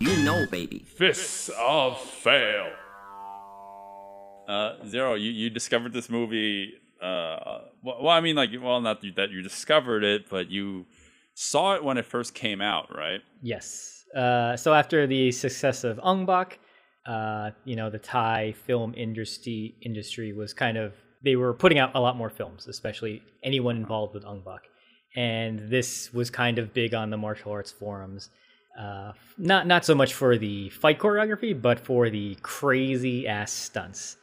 You know, baby. Fists of Fail. Uh, Zero, you, you discovered this movie. Uh, well, well, I mean, like, well, not that you discovered it, but you saw it when it first came out, right? Yes. Uh, so after the success of Ong Bak, uh, you know, the Thai film industry industry was kind of they were putting out a lot more films, especially anyone involved with Ong Bak, and this was kind of big on the martial arts forums. Uh, not not so much for the fight choreography, but for the crazy ass stunts.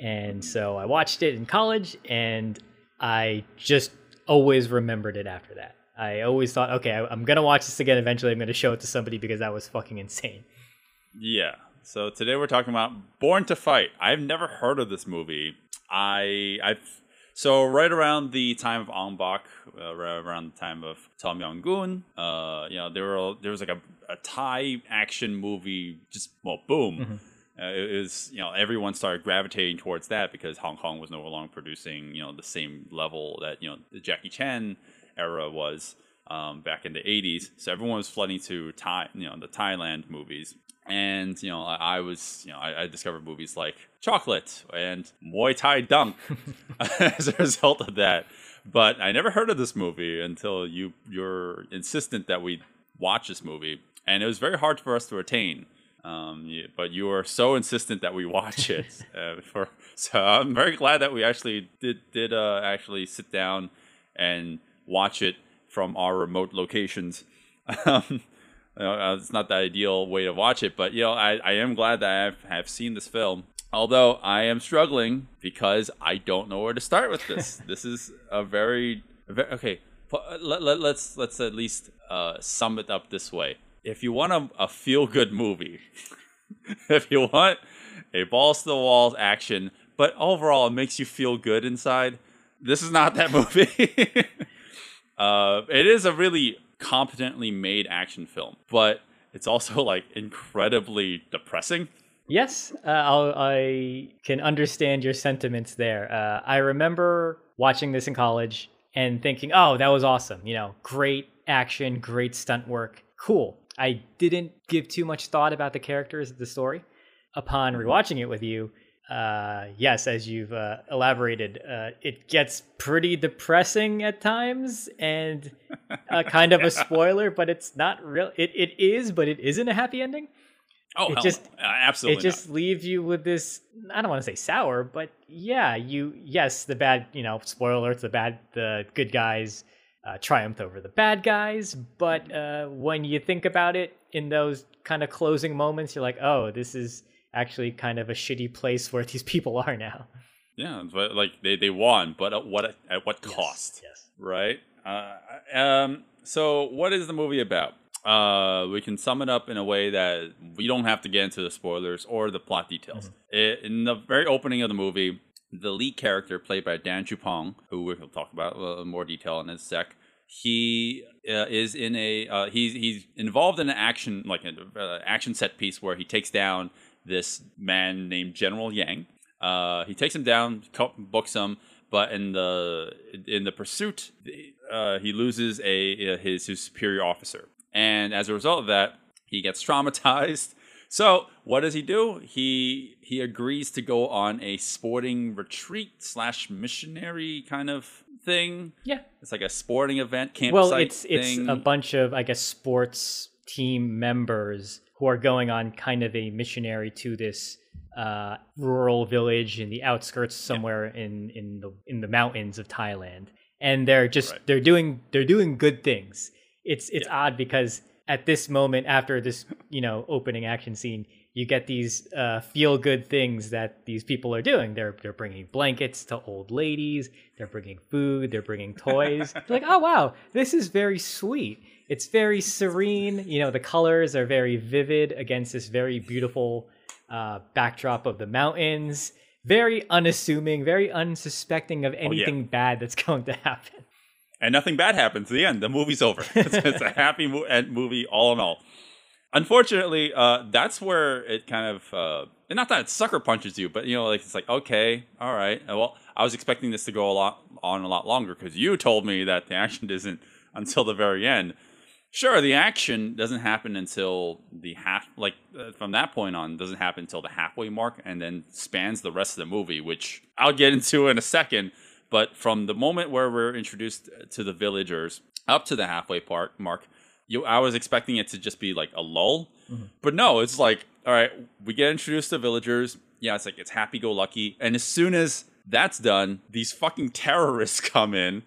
And so I watched it in college, and I just always remembered it after that. I always thought, okay, I, I'm gonna watch this again eventually. I'm gonna show it to somebody because that was fucking insane. Yeah. So today we're talking about Born to Fight. I've never heard of this movie. I I've so right around the time of Ong Bak, uh, right around the time of Tom Yum Goong, uh, you know, there were there was like a, a Thai action movie, just well, boom. Uh, it was you know everyone started gravitating towards that because Hong Kong was no longer producing you know the same level that you know the Jackie Chan era was um, back in the 80s. So everyone was flooding to Thai, you know, the Thailand movies. And, you know, I, I was, you know, I, I, discovered movies like Chocolate and Muay Thai Dunk as a result of that. But I never heard of this movie until you, you're insistent that we watch this movie. And it was very hard for us to attain. Um, yeah, but you were so insistent that we watch it. uh, for, so I'm very glad that we actually did, did uh, actually sit down and watch it from our remote locations. Um, know, it's not the ideal way to watch it, but you know, I, I am glad that I have, have seen this film. Although I am struggling because I don't know where to start with this. this is a very, very okay. Let, let, let's let's at least uh, sum it up this way. If you want a, a feel good movie, if you want a balls to the walls action, but overall it makes you feel good inside, this is not that movie. Uh, it is a really competently made action film, but it's also like incredibly depressing. Yes, uh, i can understand your sentiments there. Uh, I remember watching this in college and thinking, "Oh, that was awesome! You know, great action, great stunt work, cool." I didn't give too much thought about the characters, the story. Upon rewatching it with you, uh, yes, as you've uh, elaborated, uh, it gets pretty depressing at times and uh, kind of a spoiler, but it's not real. It, it is, but it isn't a happy ending. Oh, it just no. absolutely. It just not. leaves you with this. I don't want to say sour, but yeah, you yes, the bad. You know, spoiler: the bad, the good guys uh, triumphed over the bad guys. But uh, when you think about it in those kind of closing moments, you're like, oh, this is actually kind of a shitty place where these people are now. Yeah, but like they, they won, but at what at what cost? Yes. yes. Right. Uh, um. So, what is the movie about? Uh, we can sum it up in a way that we don't have to get into the spoilers or the plot details. Mm-hmm. It, in the very opening of the movie, the lead character, played by Dan Chupong, who we'll talk about in more detail in a sec, he uh, is in a uh, he's he's involved in an action like an uh, action set piece where he takes down this man named General Yang. Uh, he takes him down, books him, but in the in the pursuit, uh, he loses a, a his, his superior officer, and as a result of that, he gets traumatized. So what does he do? He he agrees to go on a sporting retreat slash missionary kind of thing. Yeah, it's like a sporting event campsite. Well, it's thing. it's a bunch of I guess sports team members who are going on kind of a missionary to this uh, rural village in the outskirts somewhere yeah. in in the in the mountains of Thailand, and they're just right. they're doing they're doing good things. It's it's yeah. odd because at this moment after this you know opening action scene you get these uh, feel good things that these people are doing they're they're bringing blankets to old ladies they're bringing food they're bringing toys You're like oh wow this is very sweet it's very serene you know the colors are very vivid against this very beautiful uh, backdrop of the mountains very unassuming very unsuspecting of anything bad that's going to happen and nothing bad happens at the end. The movie's over. it's, it's a happy mo- end movie, all in all. Unfortunately, uh, that's where it kind of uh, and not that it sucker punches you, but you know, like it's like okay, all right. Well, I was expecting this to go a lot on a lot longer because you told me that the action isn't until the very end. Sure, the action doesn't happen until the half, like uh, from that point on, doesn't happen until the halfway mark, and then spans the rest of the movie, which I'll get into in a second. But from the moment where we're introduced to the villagers up to the halfway part mark, you I was expecting it to just be like a lull, but no, it's like all right, we get introduced to villagers. Yeah, it's like it's happy go lucky, and as soon as that's done, these fucking terrorists come in,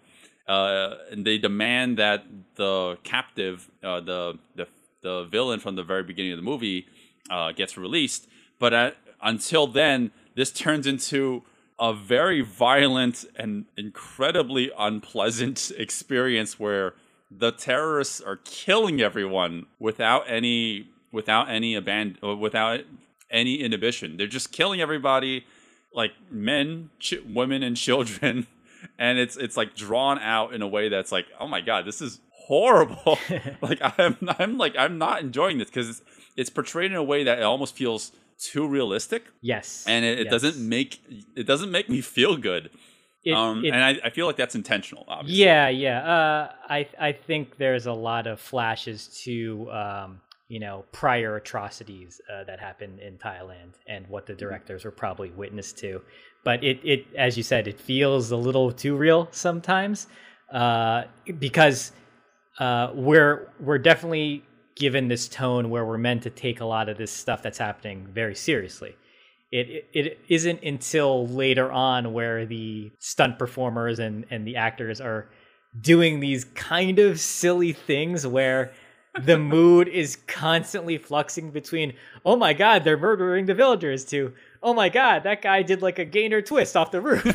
uh, and they demand that the captive, uh, the the the villain from the very beginning of the movie, uh, gets released. But at, until then, this turns into a very violent and incredibly unpleasant experience where the terrorists are killing everyone without any without any aband- uh, without any inhibition. They're just killing everybody, like men, ch- women, and children, and it's it's like drawn out in a way that's like, oh my god, this is horrible. like I'm I'm like I'm not enjoying this because it's, it's portrayed in a way that it almost feels too realistic yes and it, it yes. doesn't make it doesn't make me feel good. It- um, it- and I, I feel like that's intentional. Obviously. Yeah, yeah. Uh, I I think there's a lot of flashes to um, you know prior atrocities uh, that happened in Thailand and what the directors were probably witness to. But it it as you said, it feels a little too real sometimes uh, because uh, we're we're definitely given this tone where we're meant to take a lot of this stuff that's happening very seriously it, it it isn't until later on where the stunt performers and and the actors are doing these kind of silly things where the mood is constantly fluxing between oh my god they're murdering the villagers to oh my god that guy did like a gainer twist off the roof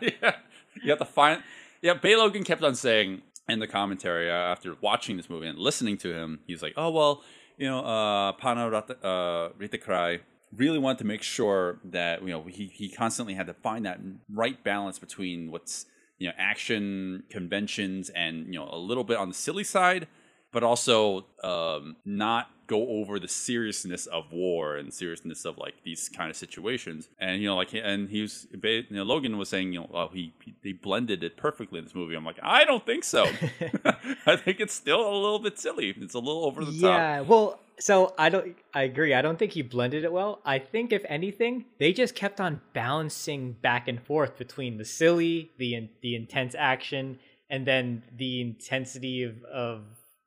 yeah, you have to find. Yeah, Bey Logan kept on saying in the commentary uh, after watching this movie and listening to him, he's like, "Oh well, you know, uh, Panna uh, Rittikrai really wanted to make sure that you know he he constantly had to find that right balance between what's you know action conventions and you know a little bit on the silly side." But also um, not go over the seriousness of war and seriousness of like these kind of situations. And you know, like, and he was, you know, Logan was saying, you know, well, he, he they blended it perfectly in this movie. I'm like, I don't think so. I think it's still a little bit silly. It's a little over the top. yeah well so i don't i agree i don't think he blended it well i think if anything they just kept on bouncing back and forth between the silly the in- the intense action and then the intensity of of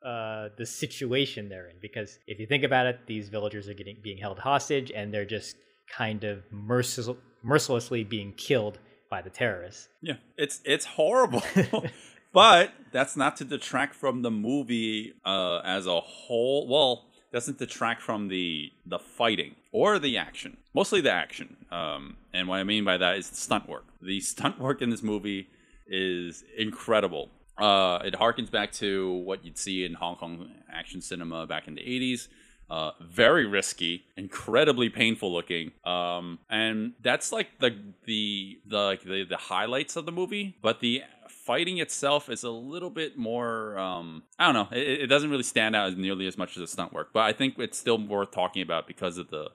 uh, the situation they're in because if you think about it these villagers are getting being held hostage and they're just kind of mercil- mercilessly being killed by the terrorists Yeah, it's it's horrible. but that's not to detract from the movie uh, as a whole. Well, doesn't detract from the the fighting or the action. Mostly the action. Um, and what I mean by that is stunt work. The stunt work in this movie is incredible. Uh, it harkens back to what you'd see in Hong Kong action cinema back in the 80s. Uh, very risky, incredibly painful looking, um, and that's like the the the the, the highlights of the movie. But the fighting itself is a little bit more. Um, I don't know. It, it doesn't really stand out as nearly as much as the stunt work, but I think it's still worth talking about because of the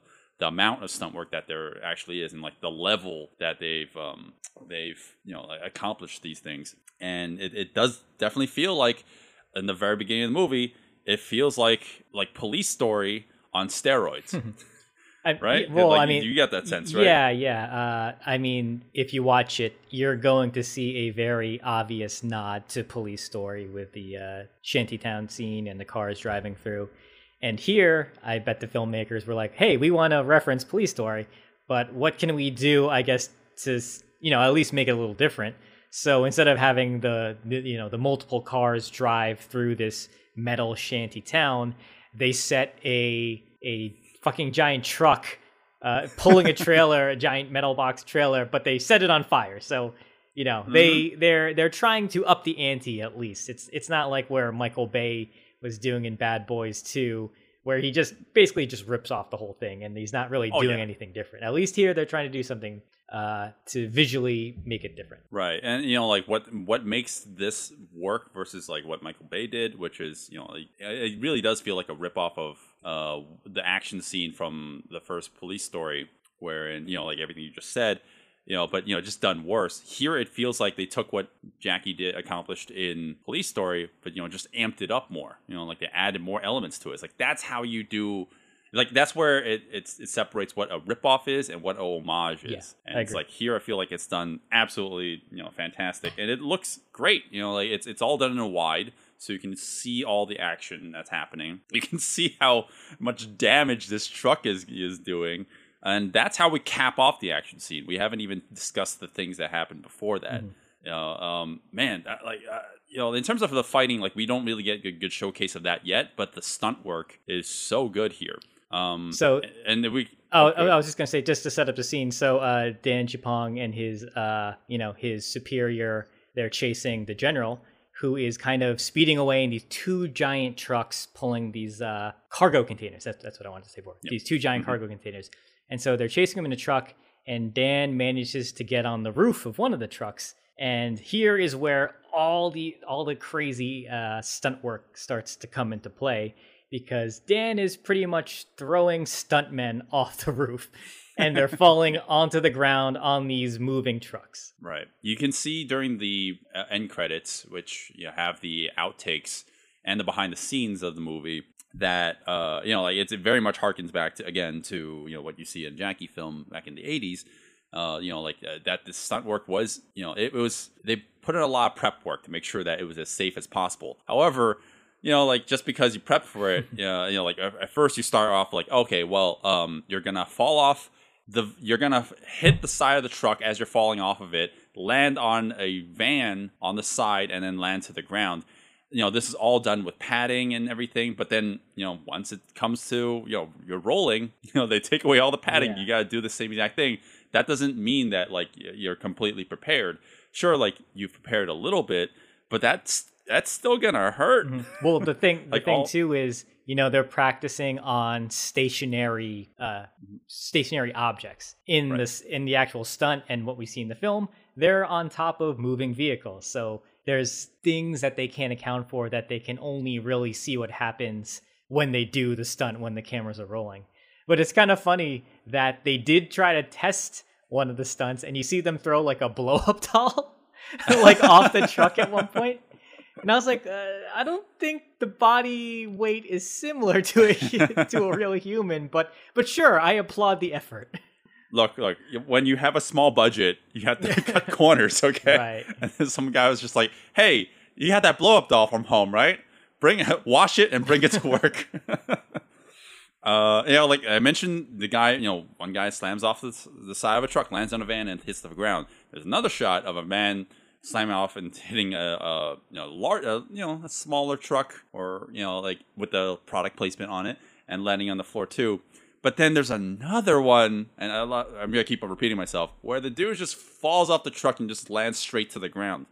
the amount of stunt work that there actually is and like the level that they've um, they've you know accomplished these things and it, it does definitely feel like in the very beginning of the movie it feels like like police story on steroids I, right well Like, i mean you get that sense right Yeah, yeah. Uh, I mean, if you watch it, you're going to see a very obvious nod to Police Story with the uh, shantytown scene and the cars driving through. And here, I bet the filmmakers were like, "Hey, we want to reference Police Story, but what can we do? I guess to you know at least make it a little different." So instead of having the, the you know the multiple cars drive through this metal shanty town, they set a a fucking giant truck uh, pulling a trailer, a giant metal box trailer, but they set it on fire. So you know they they're they're trying to up the ante at least. It's it's not like where Michael Bay was doing in Bad Boys 2 where he just basically just rips off the whole thing and he's not really Oh, doing yeah. anything different. At least here they're trying to do something uh, to visually make it different. Right, and you know, like what what makes this work versus like what Michael Bay did, which is you know, like, it really does feel like a rip off of uh, the action scene from the first Police Story, wherein you know, like everything you just said, you know, but you know, just done worse. Here, it feels like they took what Jackie did accomplished in Police Story, but you know, just amped it up more. You know, like they added more elements to it. It's like that's how you do. Like that's where it it's, it separates what a ripoff is and what a homage is. Yeah, and I it's agree. like here I feel like it's done absolutely, you know, fantastic. And it looks great. You know, like it's it's all done in a wide so you can see all the action that's happening. You can see how much damage this truck is is doing. And that's how we cap off the action scene. We haven't even discussed the things that happened before that. Mm-hmm. You know, um, man, like uh, you know, in terms of the fighting, like we don't really get a good showcase of that yet. But the stunt work is so good here. Um, So- and we Oh, okay. I was just gonna say just to set up the scene. So uh, Dan Chupong and his, uh, you know, his superior, they're chasing the general, who is kind of speeding away in these two giant trucks pulling these uh, cargo containers. That's that's what I wanted to say before. These two giant cargo containers, and so they're chasing him in a truck, and Dan manages to get on the roof of one of the trucks. And here is where all the all the crazy uh, stunt work starts to come into play because Dan is pretty much throwing stuntmen off the roof and they're falling onto the ground on these moving trucks. Right. You can see during the uh, end credits, which you have the outtakes and the behind the scenes of the movie, that uh, you know, like it's, it very much harkens back to again to you know what you see in Jackie film back in the '80s. Uh, you know, like uh, that the stunt work was, you know, it, was they put in a lot of prep work to make sure that it was as safe as possible. However, you know, like just because you prep for it, you know, you know, like at at first you start off like, okay, well, um, you're gonna fall off the, you're gonna hit the side of the truck as you're falling off of it, land on a van on the side, and then land to the ground. You know, this is all done with padding and everything. But then, you know, once it comes to you know you're rolling, you know, they take away all the padding. Yeah. You got to do the same exact thing. That doesn't mean that like you're completely prepared. Sure, like you've prepared a little bit, but that's that's still gonna hurt. Well, the thing, the thing all- too is, you know, they're practicing on stationary, uh, stationary objects in Right. this in the actual stunt and what we see in the film. They're on top of moving vehicles, so there's things that they can't account for that they can only really see what happens when they do the stunt when the cameras are rolling. But it's kind of funny that they did try to test one of the stunts, and you see them throw like a blow up doll, like off the truck at one point. And I was like, uh, I don't think the body weight is similar to a to a real human, but but sure, I applaud the effort. Look, look. When you have a small budget, you have to cut corners, okay? Right. And then some guy was just like, "Hey, you had that blow up doll from home, right? Bring it, wash it, and bring it to work." uh, you know, like I mentioned, the guy, you know, one guy slams off the, the side of a truck, lands on a van, and hits the ground. There's another shot of a man slamming off and hitting a, a you know large, a, you know, a smaller truck, or you know, like with the product placement on it, and landing on the floor too. But then there's another one, and I, lo- I'm gonna keep on repeating myself, where the dude just falls off the truck and just lands straight to the ground.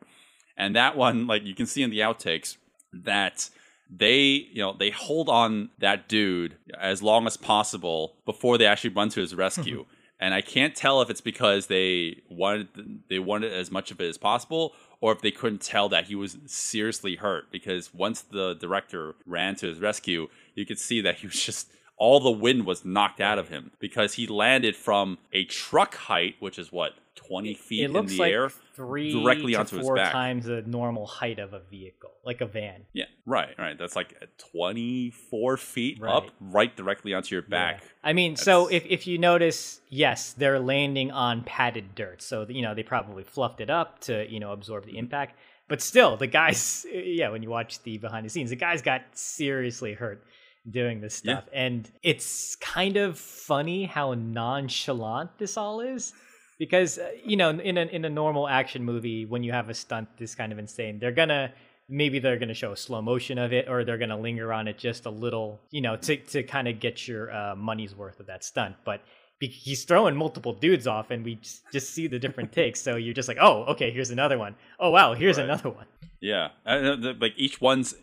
And that one, like you can see in the outtakes, that they, you know, they hold on that dude as long as possible before they actually run to his rescue. and I can't tell if it's because they wanted they wanted as much of it as possible, or if they couldn't tell that he was seriously hurt. Because once the director ran to his rescue, you could see that he was just all the wind was knocked out of him because he landed from a truck height, which is what twenty feet in the like air, three directly to onto his four back. times the normal height of a vehicle, like a van. Yeah, right, right. That's like 24 feet Right. up, right directly onto your back. Yeah. I mean, so if, if you notice, yes, they're landing on padded dirt. So, you know, they probably fluffed it up to, you know, absorb the mm-hmm. impact. But still, the guys, yeah, when you watch the behind the scenes, the guys got seriously hurt doing this Yeah. stuff. And it's kind of funny how nonchalant this all is. Because, uh, you know, in a, in a normal action movie, when you have a stunt this kind of insane, they're to maybe they're going to show a slow motion of it or they're going to linger on it just a little, you know, to to kind of get your uh, money's worth of that stunt. But be- he's throwing multiple dudes off, and we just, just see the different takes. So you're just like, oh, okay, here's another one. Oh wow, here's Right. another one. Yeah, uh, the- like each one's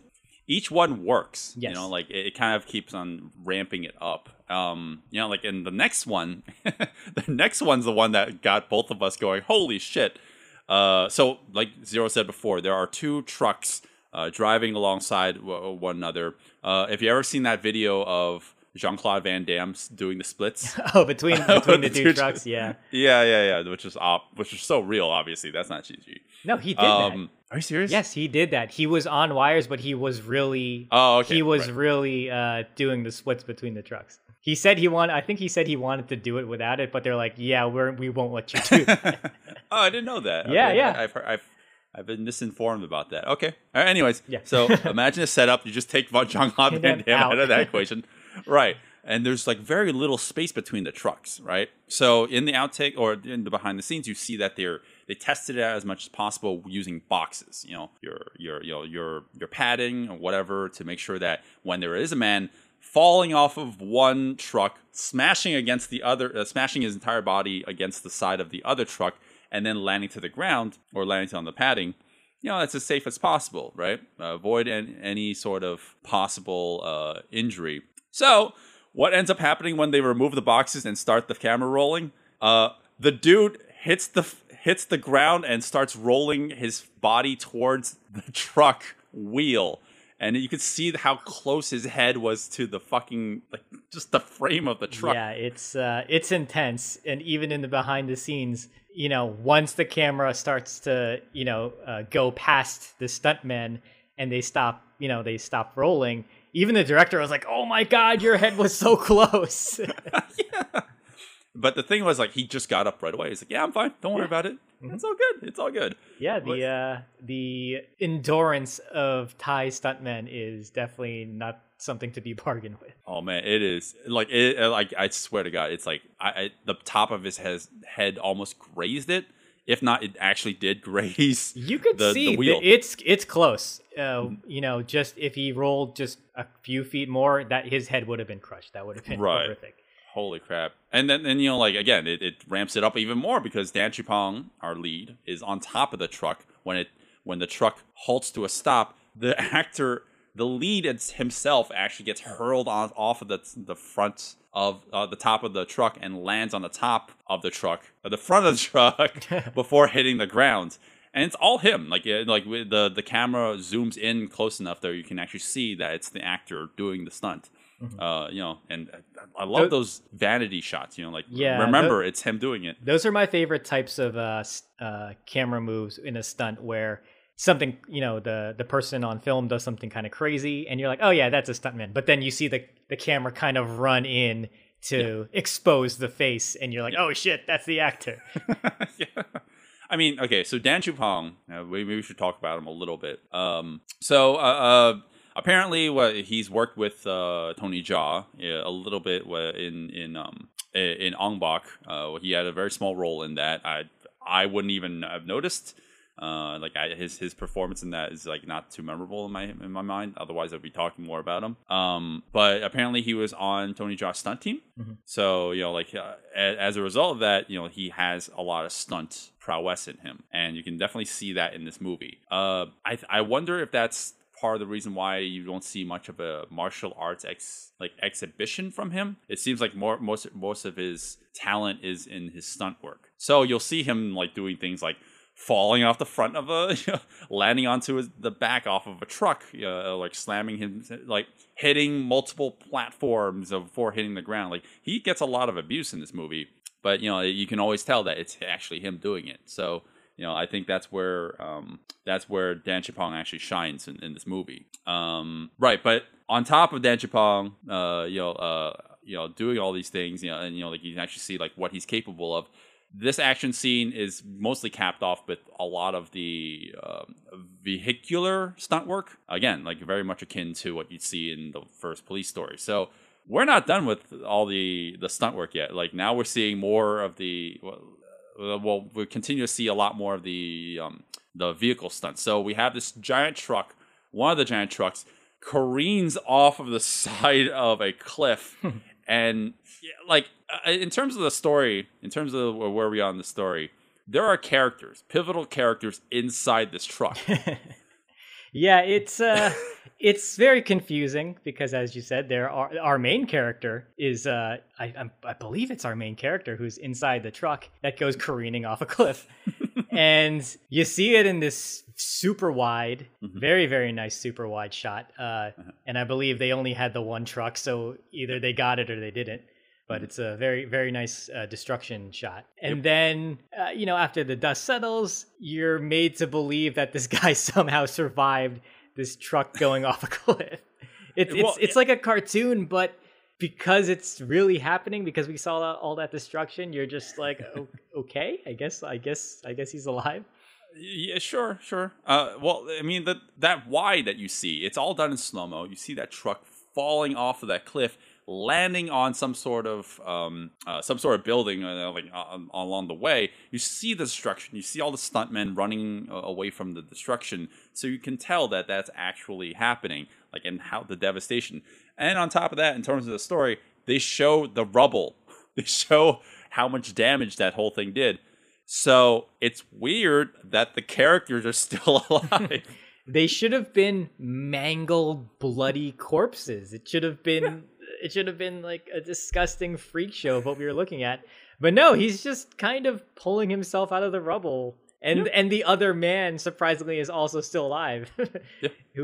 each one works. You know, like it, it kind of keeps on ramping it up. Um, you know, like in the next one, the next one's the one that got both of us going, "Holy shit!" Uh, so, like Zero said before, there are two trucks uh, driving alongside w- one another. Uh, if you ever seen that video of Jean Claude Van Damme doing the splits, Oh, between between the The two trucks, yeah. yeah, yeah, yeah, which is op- which is so real. Obviously, that's not CG. No, he did that. Um, are you serious? Yes, he did that. He was on wires, but he was really Oh, okay, he was right. really uh, doing the splits between the trucks. He said he want. I think he said he wanted to do it without it, but they're like, "Yeah, we're we won't let you do that." Oh, I didn't know that. Yeah, Okay, yeah. I've heard, I've I've been misinformed about that. Okay. Right, anyways, Yeah. so imagine a setup. You just take Jean Claude Van Damme out. out of that equation, right? And there's like very little space between the trucks, right? So in the outtake or in the behind the scenes, you see that they're they tested it out as much as possible using boxes. You know, your your you know your your padding or whatever to make sure that when there is a man falling off of one truck, smashing against the other, uh, smashing his entire body against the side of the other truck, and then landing to the ground or landing on the padding, you know, that's as safe as possible, right? Uh, avoid an, any sort of possible uh, injury. So, what ends up happening when they remove the boxes and start the camera rolling? Uh, the dude hits the hits the ground and starts rolling his body towards the truck wheel and you could see how close his head was to the fucking like just the frame of the truck. Yeah, it's uh, it's intense, and even in the behind the scenes, you know, once the camera starts to you know uh, go past the stuntmen and they stop, you know, they stop rolling. Even the director was like, "Oh my god, your head was so close." But the thing was like he just got up right away. He's like, "Yeah, I'm fine. Don't worry about it. Mm-hmm. It's all good. It's all good." yeah, the uh, the endurance of Thai stuntmen is definitely not something to be bargained with. Oh man, it is like it. Like I swear to God, it's like I, I the top of his has, head almost grazed it. If not, it actually did graze. You could the, see the wheel. it's it's close. Uh, you know, just if he rolled just a few feet more, that his head would have been crushed. That would have been Right. horrific. Holy crap! And then, then you know, like again, it, it ramps it up even more because Dan Chupong, our lead, is on top of the truck when it when the truck halts to a stop. The actor, the lead it's himself, actually gets hurled on off of the the front of uh, the top of the truck and lands on the top of the truck, the front of the truck, before hitting the ground. And it's all him. Like like the the camera zooms in close enough that you can actually see that it's the actor doing the stunt. Uh, you know, and I love Tho- those vanity shots. You know, like Yeah, remember it's him doing it. Those are my favorite types of uh, uh, camera moves in a stunt where something, you know, the the person on film does something kind of crazy, and you're like, oh yeah, that's a stuntman. But then you see the the camera kind of run in to expose the face, and you're like, oh shit, that's the actor. yeah. I mean, okay, so Dan Chupong, uh, we, maybe we should talk about him a little bit. Um, so uh, uh, apparently, what he's worked with uh, Tony Jaa yeah, a little bit in in um, in Ong Bak. Uh, he had a very small role in that. I I wouldn't even have noticed. Uh, like I, his his performance in that is like not too memorable in my in my mind. Otherwise, I'd be talking more about him. Um, but apparently, he was on Tony Jaa's stunt team. So you know, like uh, as a result of that, you know, he has a lot of stunt prowess in him, and you can definitely see that in this movie. Uh, I I wonder if that's part of the reason why you don't see much of a martial arts ex like exhibition from him. It seems like more most most of his talent is in his stunt work. So you'll see him like doing things like falling off the front of a landing onto his, the back off of a truck uh, like slamming him like hitting multiple platforms before hitting the ground. Like he gets a lot of abuse in this movie but you know you can always tell that it's actually him doing it. So you know i think that's where um, that's where dan chupong actually shines in, in this movie. Um, right but on top of dan chupong uh, you know uh, you know doing all these things you know and you know like you can actually see like what he's capable of this action scene is mostly capped off with a lot of the um, vehicular stunt work. Again, like very much akin to what you'd see in the first police story. So we're not done with all the the stunt work yet. Like now we're seeing more of the well, uh, well we continue to see a lot more of the um, the vehicle stunts. So we have this giant truck. One of the giant trucks careens off of the side of a cliff, and like uh, in terms of the story, in terms of where we are in the story, there are characters, pivotal characters inside this truck. Yeah, it's uh it's very confusing because as you said, there are our main character is uh I I believe it's our main character who's inside the truck that goes careening off a cliff. and you see it in this super wide, very very nice super wide shot. Uh and I believe they only had the one truck, so either they got it or they didn't. But it's a very, very nice uh, destruction shot. And then, uh, you know, after the dust settles, you're made to believe that this guy somehow survived this truck going off a cliff. It's it's Well, it's like a cartoon, but because it's really happening, because we saw all- that destruction, you're just like, okay, I guess, I guess, I guess he's alive. Yeah, sure, sure. Uh, well, I mean, that that wide that you see, it's all done in slow mo. You see that truck falling off of that cliff, landing on some sort of um, uh, some sort of building, uh, like uh, along the way. You see the destruction. You see all the stuntmen running uh, away from the destruction, so you can tell that that's actually happening, like and how the devastation. And on top of that, in terms of the story, they show the rubble. They show how much damage that whole thing did. So it's weird that the characters are still alive. They should have been mangled, bloody corpses. It should have been it should have been like a disgusting freak show of what we were looking at. But no, he's just kind of pulling himself out of the rubble. And and the other man surprisingly is also still alive. Who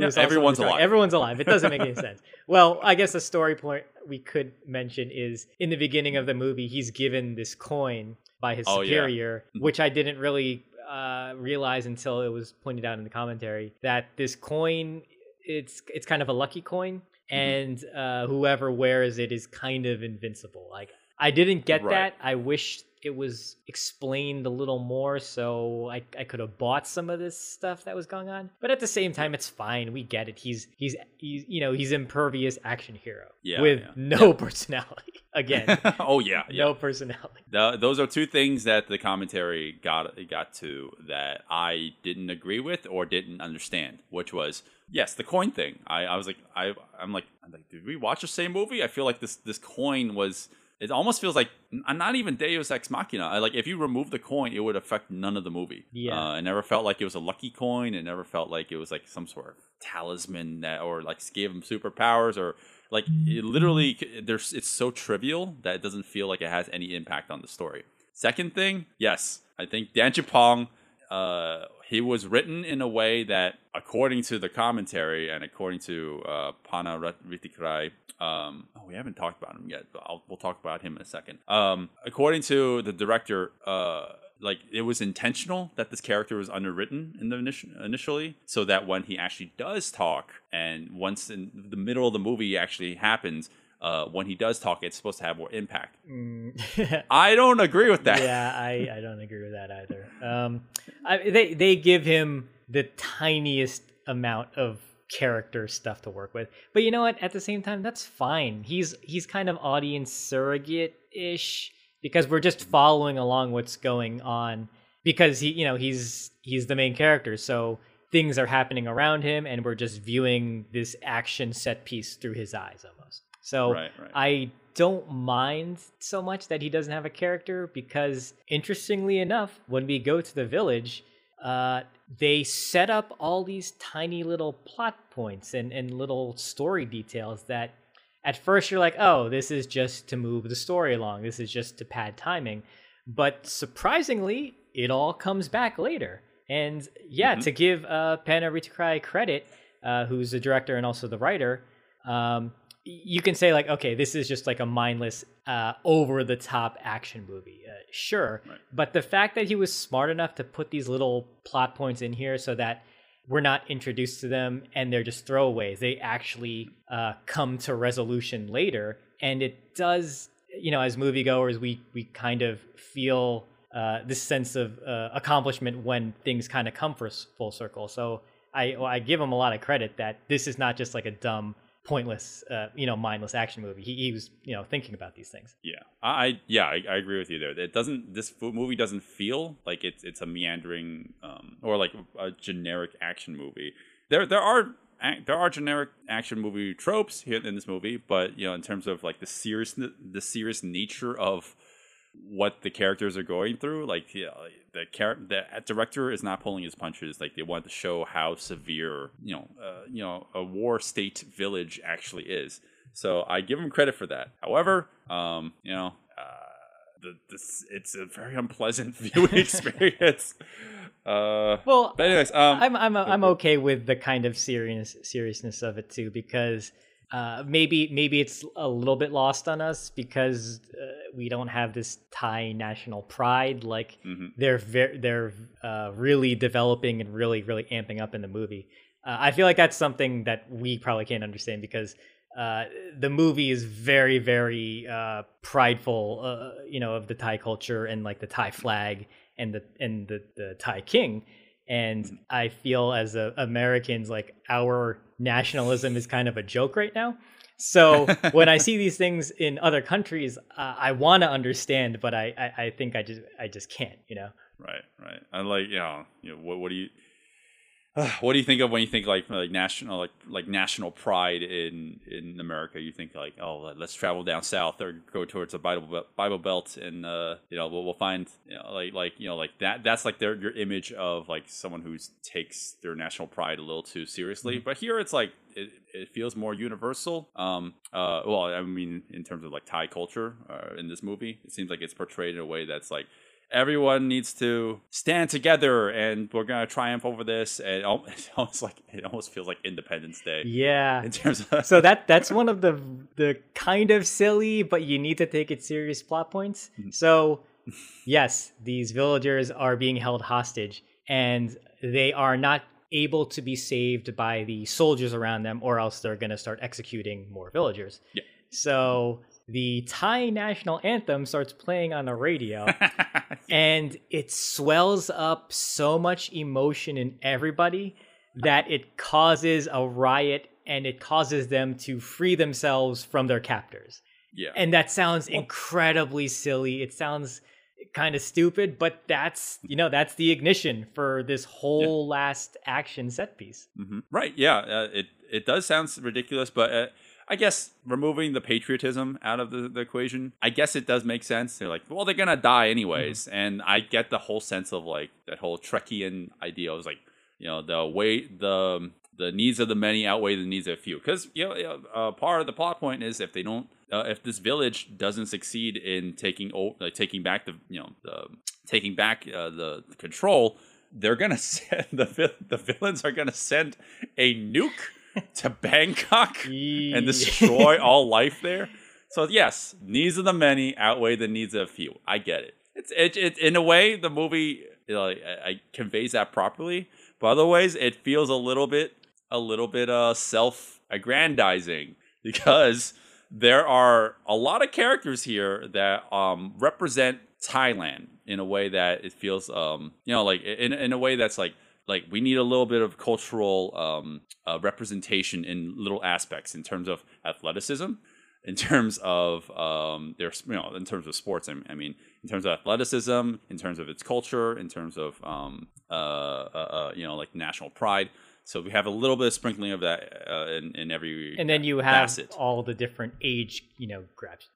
Yeah, is also everyone's alive. Everyone's alive. It doesn't make any sense. Well, I guess a story point we could mention is in the beginning of the movie, he's given this coin by his Oh, yeah. superior, which I didn't really uh, realize until it was pointed out in the commentary that this coin it's it's kind of a lucky coin, and uh, whoever wears it is kind of invincible. Like I didn't get Right. that. I wish it was explained a little more so I, I could have bought some of this stuff that was going on. But at the same time, it's fine. We get it. He's he's he's you know he's impervious action hero Yeah, with yeah. no personality. Again, oh yeah, yeah. no personality. Th- those are two things that the commentary got got to that I didn't agree with or didn't understand. Which was yes, the coin thing. I, I was like, I I'm like, I'm like, did we watch the same movie? I feel like this this coin was. It almost feels like n- not even Deus Ex Machina. I, like if you remove the coin, it would affect none of the movie. Yeah. uh, it never felt like it was a lucky coin. It never felt like it was like some sort of talisman that, or like gave him superpowers, or like it literally. There's it's so trivial that it doesn't feel like it has any impact on the story. Second thing, yes, I think Dan Chupong, uh, he was written in a way that, according to the commentary and according to uh, Panna Rittikrai, um, oh, we haven't talked about him yet, but I'll, we'll talk about him in a second. Um, according to the director, uh, like it was intentional that this character was underwritten in the initial, initially, so that when he actually does talk, and once in the middle of the movie actually happens, uh, when he does talk, it's supposed to have more impact. I don't agree with that. yeah, I, I don't agree with that either. Um, I, they they give him the tiniest amount of character stuff to work with, but you know what? At the same time, that's fine. He's he's kind of audience surrogate ish because we're just following along what's going on because he you know he's he's the main character, so things are happening around him, and we're just viewing this action set piece through his eyes almost. So Right, right. I don't mind so much that he doesn't have a character because, interestingly enough, when we go to the village, uh, they set up all these tiny little plot points and, and little story details that at first you're like, oh, this is just to move the story along, this is just to pad timing. But surprisingly, it all comes back later. And yeah, to give uh, Panna Rittikrai credit, uh, who's the director and also the writer, um, you can say like, okay, this is just like a mindless, uh, over the top action movie. Uh, sure, but the fact that he was smart enough to put these little plot points in here so that we're not introduced to them and they're just throwaways. They actually uh, come to resolution later, and it does. You know, as moviegoers, we we kind of feel uh, this sense of uh, accomplishment when things kind of come for full circle. So I I give him a lot of credit that this is not just like a dumb pointless, uh, you know, mindless action movie. He, he was, you know, thinking about these things. Yeah, I yeah I, I agree with you there. It doesn't this movie doesn't feel like it's it's a meandering um, or like a generic action movie. There there are there are generic action movie tropes here in this movie, but you know in terms of like the serious the serious nature of what the characters are going through, like yeah, like, the char- the director is not pulling his punches. Like they want to show how severe you know uh, you know a war state village actually is. So I give him credit for that. However, um, you know, uh, the, this it's a very unpleasant viewing experience. Uh, Well, but anyways, um, I'm I'm I'm okay with the kind of serious seriousness of it too because uh, maybe maybe it's a little bit lost on us because uh, we don't have this Thai national pride like Mhm. they're they're uh, really developing and really really amping up in the movie. Uh, I feel like that's something that we probably can't understand because uh, the movie is very very uh, prideful, uh, you know, of the Thai culture and like the Thai flag and the and the, the Thai king. And I feel as a, Americans, like our nationalism is kind of a joke right now. So when I see these things in other countries, uh, I want to understand, but I, I, I think I just I just can't, you know. Right, right. I like you know, you know what what do you what do you think of when you think like like national like like national pride in in America? You think like oh let's travel down south or go towards the Bible Belt- Bible Belt and uh you know we'll, we'll find you know like like you know like that that's like their your image of like someone who takes their national pride a little too seriously. But here it's like it, it feels more universal. Um uh well I mean in terms of like Thai culture uh, in this movie, it seems like it's portrayed in a way that's like everyone needs to stand together and we're gonna triumph over this. And it almost like it almost feels like independence day Yeah. in terms of so that that's one of the the kind of silly but you need to take it serious plot points. Hmm. So yes these villagers are being held hostage and they are not able to be saved by the soldiers around them or else they're going to start executing more villagers. Yeah. so the thai national anthem starts playing on the radio and it swells up so much emotion in everybody that it causes a riot and it causes them to free themselves from their captors. yeah And that sounds incredibly silly. It sounds kind of stupid, but that's, you know, that's the ignition for this whole last action set piece. Mhm. right yeah uh, it it does sound ridiculous but uh, I guess removing the patriotism out of the, the equation, I guess it does make sense. They're like, well, they're gonna die anyways, and I get the whole sense of like that whole Trekkian idea. It was like, you know, the way the the needs of the many outweigh the needs of a few. Because you know, uh, part of the plot point is if they don't, uh, if this village doesn't succeed in taking o- like taking back the you know the taking back uh, the, the control, they're gonna send the the villains are gonna send a nuke to Bangkok and destroy all life there. So yes, needs of the many outweigh the needs of a few. I get it. It's it, it in a way the movie you know, I, I conveys that properly, but other ways it feels a little bit a little bit uh self aggrandizing because there are a lot of characters here that um represent Thailand in a way that it feels um you know like in in a way that's like like we need a little bit of cultural um, uh, representation in little aspects in terms of athleticism, in terms of um, their you know in terms of sports. I mean, in terms of athleticism, in terms of its culture, in terms of um, uh, uh, uh, you know like national pride. So we have a little bit of sprinkling of that uh, in, in every and then you have facet. all the different age you know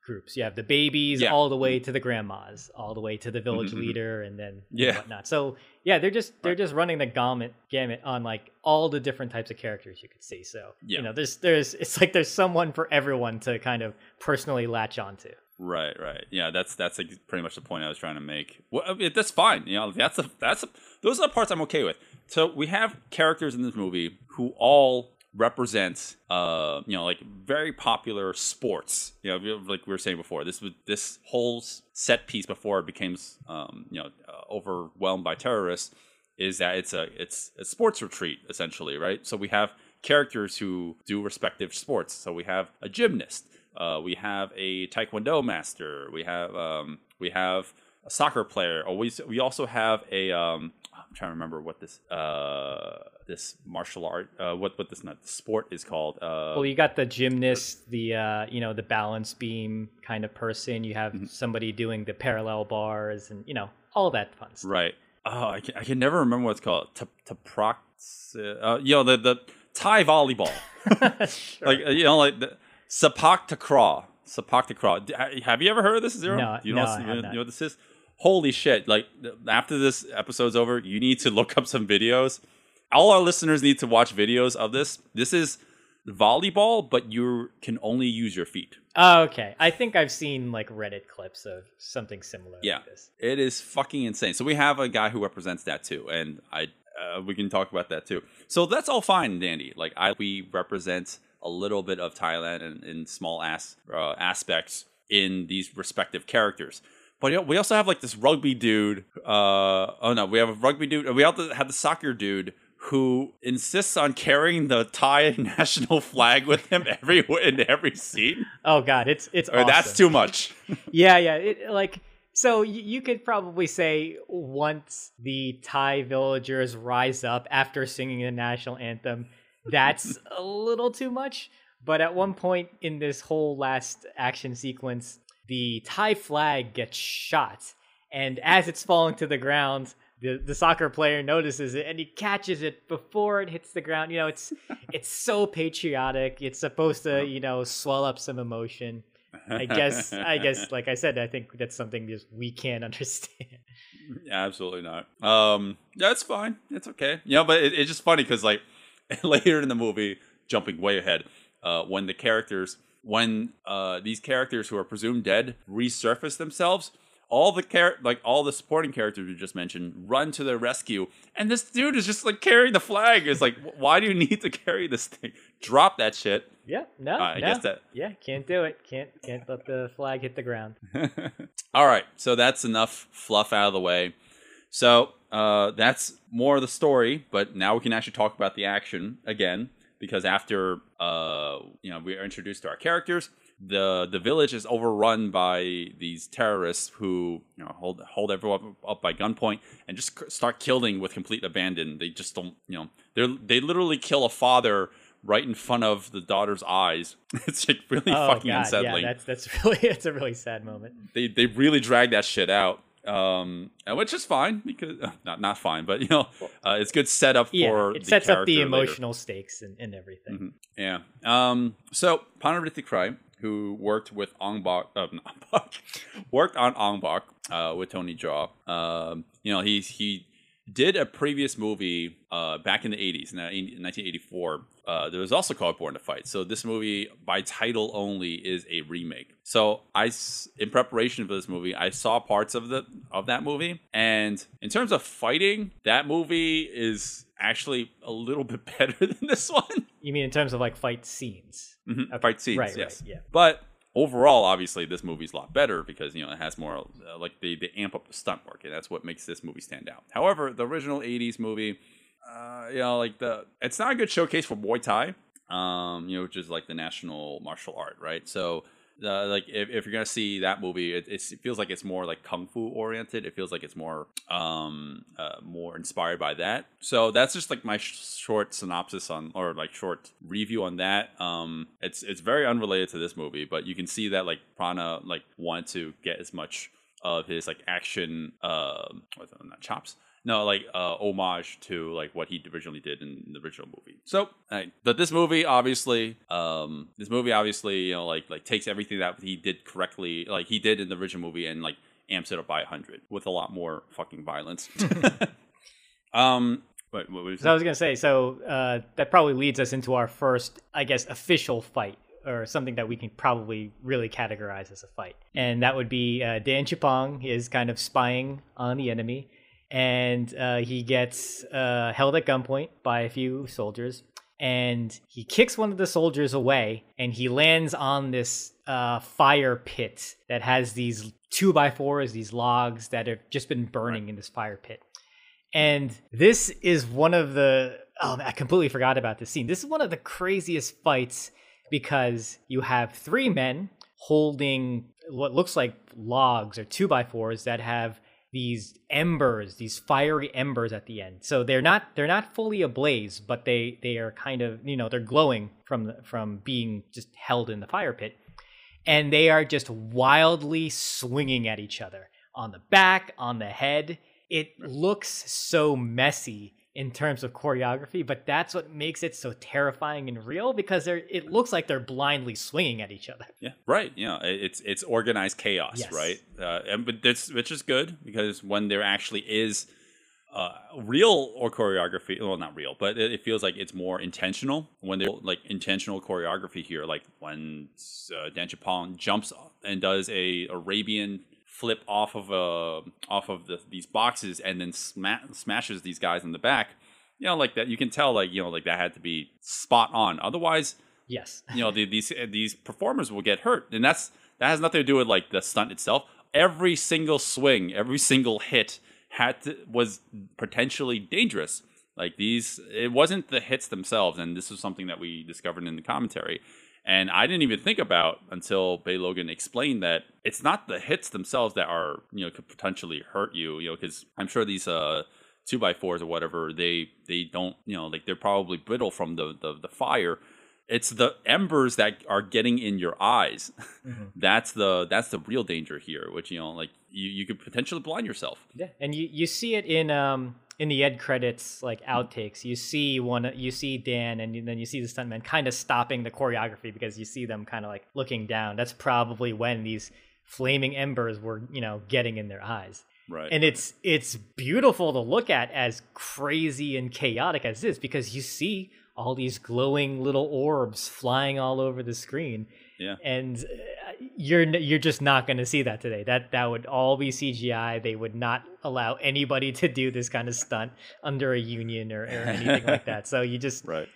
groups you have the babies Yeah. all the way to the grandmas all the way to the village leader and then and Yeah. whatnot so yeah they're just they're just running the gamut gamut on like all the different types of characters you could see so Yeah. you know there's there's it's like there's someone for everyone to kind of personally latch onto Right, right. Yeah, that's that's like pretty much the point I was trying to make. Well, I mean, that's fine. You know, that's a that's a, those are the parts I'm okay with. So we have characters in this movie who all represent, uh, you know, like very popular sports. You know, like we were saying before, this was this whole set piece before it became, um, you know, uh, overwhelmed by terrorists. Is that it's a it's a sports retreat essentially, right? So we have characters who do respective sports. So we have a gymnast. Uh, we have a taekwondo master. We have um, we have a soccer player. Or we we also have a um, I'm trying to remember what this uh this martial art uh what what this not sport is called. Uh, Well, you got the gymnast, the uh, you know the balance beam kind of person. You Mm-hmm. have somebody doing the parallel bars, and you know all that fun stuff. right. Oh, I can, I can never remember what it's called. To to prox. Uh, you know the the Thai volleyball. sure. Like uh, you know like the Sepak Takraw. Takraw. Have you ever heard of this? Zero. No, you no, know, I what- have you know what this is? Holy shit! Like after this episode's over, you need to look up some videos. All our listeners need to watch videos of this. This is volleyball, but you can only use your feet. Oh, okay. I think I've seen like Reddit clips of something similar. Yeah, like this. it is fucking insane. So we have a guy who represents that too, and I uh, we can talk about that too. So that's all fine and dandy. Like I we represent a little bit of Thailand in, in small ass uh, aspects in these respective characters. But we also have like this rugby dude. Uh, oh no, we have a rugby dude. We also have the soccer dude who insists on carrying the Thai national flag with him every in every scene. Oh god, it's it's. Or that's too much. Yeah, yeah. It, like so, you could probably say once the Thai villagers rise up after singing the national anthem, that's a little too much. But at one point in this whole last action sequence, the Thai flag gets shot, and as it's falling to the ground. The, the soccer player notices it and he catches it before it hits the ground. You know, it's it's so patriotic. It's supposed to, you know, swell up some emotion. I guess I guess like I said, I think that's something just we can't understand. Absolutely not. Um, yeah, it's fine. It's okay. You know, but it, it's just funny because like later in the movie, jumping way ahead, uh, when the characters, when uh, these characters who are presumed dead resurface themselves, all the char- like all the supporting characters we just mentioned run to their rescue, and this dude is just like carrying the flag. Is like, why do you need to carry this thing? Drop that shit. Yeah, no, I no. guess that- yeah, can't do it. Can't can't let the flag hit the ground. All right, so that's enough fluff out of the way. So uh, that's more of the story, but now we can actually talk about the action again because after uh, you know we are introduced to our characters, the the village is overrun by these terrorists who you know hold hold everyone up by gunpoint and just start killing with complete abandon. They just don't you know they they literally kill a father right in front of the daughter's eyes. It's like really Oh fucking god, unsettling yeah, that's that's really it's a really sad moment. they they really drag that shit out um which is fine because uh, not not fine but you know uh, it's good setup Yeah, for it the sets up the character later. emotional stakes and, and everything. yeah um so Panna Rittikrai who worked with Ong Bak uh, worked on Ong Bak uh with Tony Jaa um you know he he did a previous movie uh, back in the 80s, in uh, 1984. Uh, that was also called Born to Fight. So this movie, by title only, is a remake. So I, in preparation for this movie, I saw parts of the of that movie, and in terms of fighting, that movie is actually a little bit better than this one. You mean in terms of like fight scenes? Mhm, Fight scenes, right, yes, right, yeah. But overall, obviously, this movie's a lot better because you know it has more uh, like they, they amp up the stunt work, and that's what makes this movie stand out. However, the original '80s movie, uh, you know, like the it's not a good showcase for Muay Thai, um, you know, which is like the national martial art, right? So. Like if, if you're gonna see that movie, it, it feels like it's more like kung fu oriented. It feels like it's more um uh, more inspired by that. So that's just like my sh- short synopsis on or like short review on that. Um, it's it's very unrelated to this movie, but you can see that like Panna like wanted to get as much of his like action uh not chops no like uh homage to like what he originally did in the original movie. So uh, but this movie obviously um this movie obviously you know like like takes everything that he did correctly like he did in the original movie and like amps it up by 100 with a lot more fucking violence. Um wait, what was So I was gonna say, so uh, that probably leads us into our first, I guess, official fight, or something that we can probably really categorize as a fight, and that would be uh, Dan Chupong is kind of spying on the enemy, and uh, he gets uh, held at gunpoint by a few soldiers, and he kicks one of the soldiers away, and he lands on this uh, fire pit that has these two by fours, these logs that have just been burning in this fire pit. And this is one of the oh I completely forgot about this scene. This is one of the craziest fights because you have three men holding what looks like logs or two by fours that have these embers, these fiery embers at the end. So they're not they're not fully ablaze, but they they are kind of you know they're glowing from from being just held in the fire pit, and they are just wildly swinging at each other on the back, on the head. It looks so messy in terms of choreography, but that's what makes it so terrifying and real because they're it looks like they're blindly swinging at each other. Yeah, right. Know, it's it's organized chaos, Yes. right? Uh, and but that's which is good because when there actually is uh, real or choreography, well, not real, but it, it feels like it's more intentional when there's like intentional choreography here, like when uh, Dan Chupong jumps and does a Arabian flip off of a off of the, these boxes and then sma- smashes these guys in the back. You know, like that. You can tell, like you know, like that had to be spot on. Otherwise, Yes. you know the, these uh, these performers will get hurt and that's that has nothing to do with like the stunt itself every single swing every single hit had to was potentially dangerous like these it wasn't the hits themselves and this was something that we discovered in the commentary and i didn't even think about until bey logan explained that it's not the hits themselves that are you know could potentially hurt you you know because i'm sure these uh two by fours or whatever they they don't you know like they're probably brittle from the the, the fire. It's the embers that are getting in your eyes. That's the that's the real danger here which you know like you, you could potentially blind yourself. Yeah, and you you see it in um in the end credits like outtakes. You see one, you see Dan, and then you see the stuntman kind of stopping the choreography because you see them kind of like looking down. That's probably when these flaming embers were you know getting in their eyes. right And it's it's beautiful to look at as crazy and chaotic as this because you see all these glowing little orbs flying all over the screen yeah and you're you're just not going to see that today. That that would all be CGI. They would not allow anybody to do this kind of stunt under a union or, or anything like that. So you just right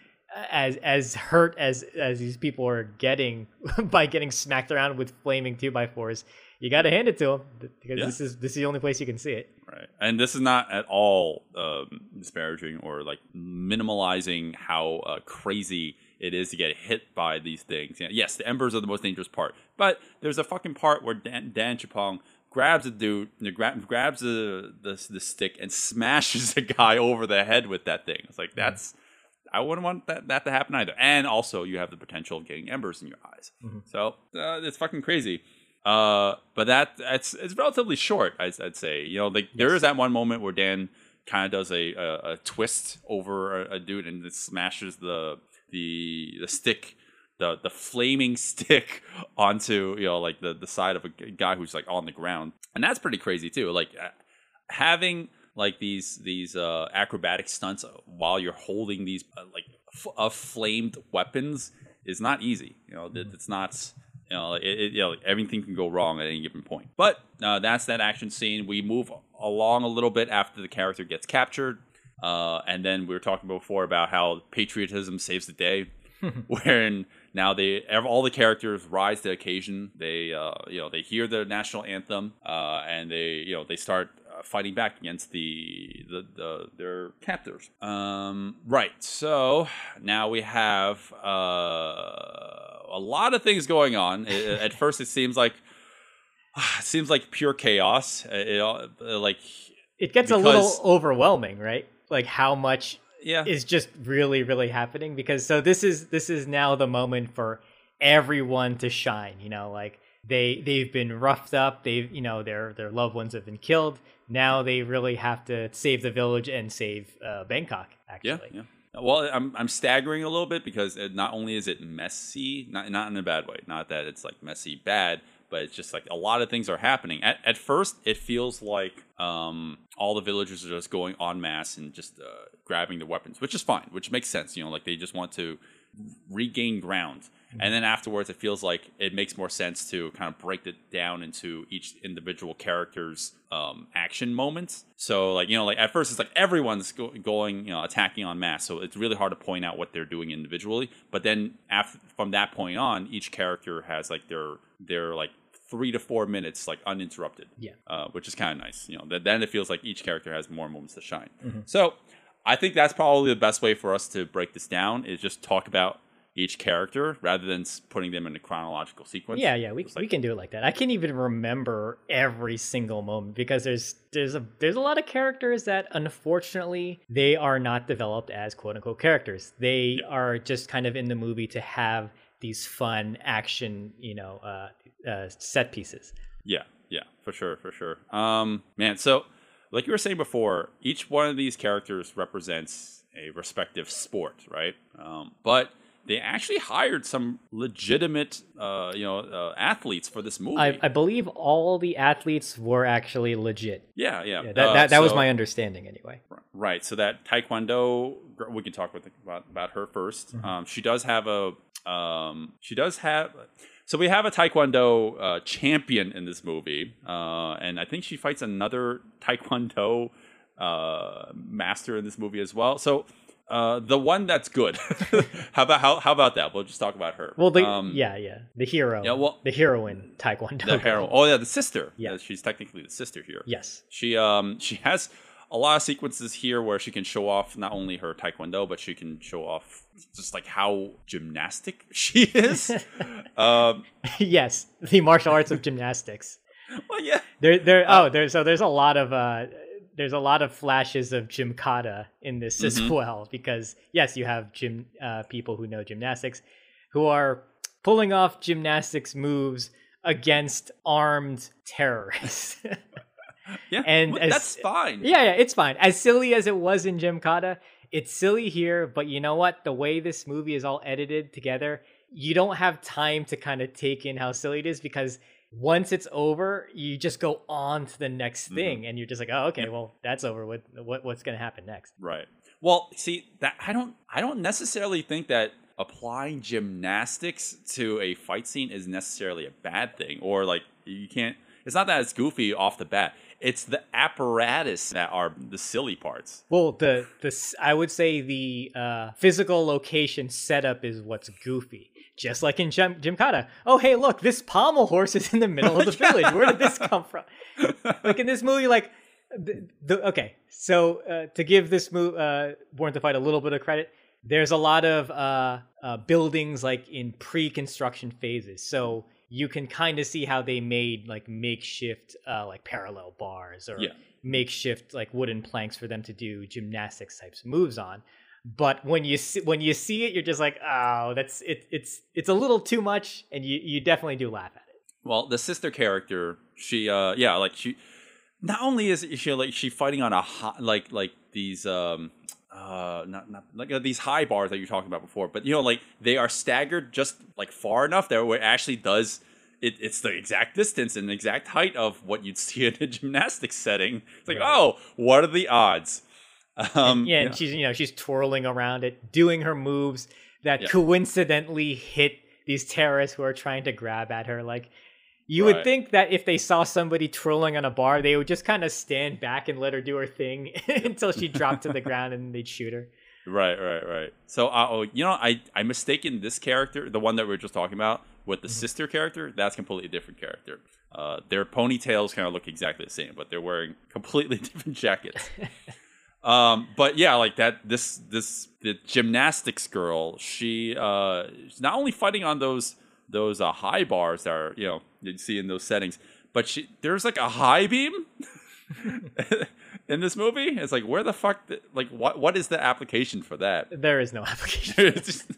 as as hurt as as these people are getting by getting smacked around with flaming two by fours, you got to hand it to them because Yeah. this is this is the only place you can see it. right and this is not at all um, disparaging or like minimalizing how uh, crazy it is to get hit by these things Yeah, yes the embers are the most dangerous part but there's a fucking part where dan, dan chupong grabs a dude you know, grab, grabs the, the the stick and smashes a guy over the head with that thing it's like that's I wouldn't want that, that to happen either. And also, you have the potential of getting embers in your eyes. So uh, it's fucking crazy. Uh, but that that's it's relatively short, I'd, I'd say. You know, like there is that one moment where Dan kind of does a, a, a twist over a, a dude and it smashes the the the stick. The, the flaming stick onto you know like the, the side of a guy who's like on the ground and that's pretty crazy too like uh, having like these these uh, acrobatic stunts while you're holding these uh, like f- uh, flamed weapons is not easy. You know, it, it's not. You know, it, it, you know, everything can go wrong at any given point. But uh, that's that action scene. We move along a little bit after the character gets captured, uh, and then we were talking before about how patriotism saves the day. wherein now they all the characters rise to the occasion. They uh, you know they hear the national anthem uh, and they you know they start uh, fighting back against the, the the their captors. Um, right. So now we have uh, a lot of things going on. At first, it seems like it seems like pure chaos. It, it, all- like It gets a little overwhelming, right? Like how much yeah, is just really really happening? Because so this is this is now the moment for everyone to shine you know like they they've been roughed up they've you know their their loved ones have been killed. Now they really have to save the village and save uh, bangkok actually. Yeah, yeah. Well, I'm I'm staggering a little bit because it, not only is it messy, not not in a bad way, not that it's like messy bad, but it's just like a lot of things are happening. At at first, it feels like um all the villagers are just going en masse and just uh, grabbing the weapons, which is fine, which makes sense. You know, like they just want to regain ground. And then afterwards, it feels like it makes more sense to kind of break it down into each individual character's um, action moments. So, like you know, like at first it's like everyone's go- going, you know, attacking en masse. So it's really hard to point out what they're doing individually. But then after from that point on, each character has like their their like three to four minutes like uninterrupted. Yeah. uh, which is kind of nice. You know, th- then it feels like each character has more moments to shine. So I think that's probably the best way for us to break this down is just talk about each character rather than putting them in a chronological sequence. Yeah, yeah, we, It's we can do it like that. I can't even remember every single moment because there's there's a there's a lot of characters that unfortunately they are not developed as quote unquote characters. They are just kind of in the movie to have these fun action, you know, uh, uh, set pieces. Yeah, yeah, for sure, for sure. Um, man, so like you were saying before, each one of these characters represents a respective sport, right? Um, but they actually hired some legitimate, uh, you know, uh, athletes for this movie. I, I believe all the athletes were actually legit. yeah, yeah. Yeah, that, Uh, that, that was so- my understanding anyway. Right. So that Taekwondo, we can talk with, about about her 1st Mm-hmm. Um, she does have a. Um, she does have. So we have a Taekwondo uh, champion in this movie, uh, and I think she fights another Taekwondo uh, master in this movie as well. So uh, the one that's good. how about how, how about that? We'll just talk about her. Well, the, Um, yeah, yeah, the hero, yeah, well- the heroine Taekwondo. the hero. Oh yeah, the sister. Yeah. She's technically the sister here. Yes. She um she has a lot of sequences here where she can show off not only her taekwondo but she can show off just like how gymnastic she is. um yes, the martial arts of gymnastics. well yeah. There, there. oh, there's so there's a lot of uh, there's a lot of flashes of gymkata in this as well because yes, you have gym uh, people who know gymnastics who are pulling off gymnastics moves against armed terrorists. Yeah. And as- that's fine. yeah, yeah, it's fine. As silly as it was in gymkata, it's silly here. But you know what? The way this movie is all edited together, you don't have time to kind of take in how silly it is because once it's over, you just go on to the next mm-hmm. thing, and you're just like, oh, okay, well, that's over. What, what what's gonna happen next? Right. Well, see that I don't I don't necessarily think that applying gymnastics to a fight scene is necessarily a bad thing or like you can't it's not that it's goofy off the bat. It's the apparatus that are the silly parts. Well, the the I would say the uh, physical location setup is what's goofy. Just like in Jim, Gymkata. Oh, hey, look, this pommel horse is in the middle of the village. Where did this come from? like in this movie, like the, the okay. So uh, to give this movie, uh, Born to Fight, a little bit of credit, there's a lot of uh, uh, buildings like in pre-construction phases. So you can kind of see how they made like makeshift uh, like parallel bars or Yeah. makeshift like wooden planks for them to do gymnastics types moves on. But when you see when you see it, you're just like, oh, that's it. It's it's a little too much, and you you definitely do laugh at it. Well, the sister character, she uh yeah, like she not only is she like she fighting on a hot like like these um uh not not like uh, these high bars that you're talking about before, but you know like they are staggered just like far enough that where it actually does it, it's the exact distance and the exact height of what you'd see in a gymnastics setting. It's like, oh, what are the odds? Um, Yeah, and she's you know she's twirling around it, doing her moves that Yeah. coincidentally hit these terrorists who are trying to grab at her. Like you would think that if they saw somebody trolling on a bar, they would just kind of stand back and let her do her thing until she dropped to the ground and they'd shoot her. Right, right, right. So, uh, oh, you know, I I mistaken this character, the one that we are just talking about, with the sister character. That's completely different character. Uh, their ponytails kind of look exactly the same, but they're wearing completely different jackets. um, but yeah, like that. This this the gymnastics girl. She uh, she's not only fighting on those those uh, high bars that are you know you see in those settings, but she there's like a high beam. in this movie, it's like where the fuck, th- like what what is the application for that? There is no application. Just,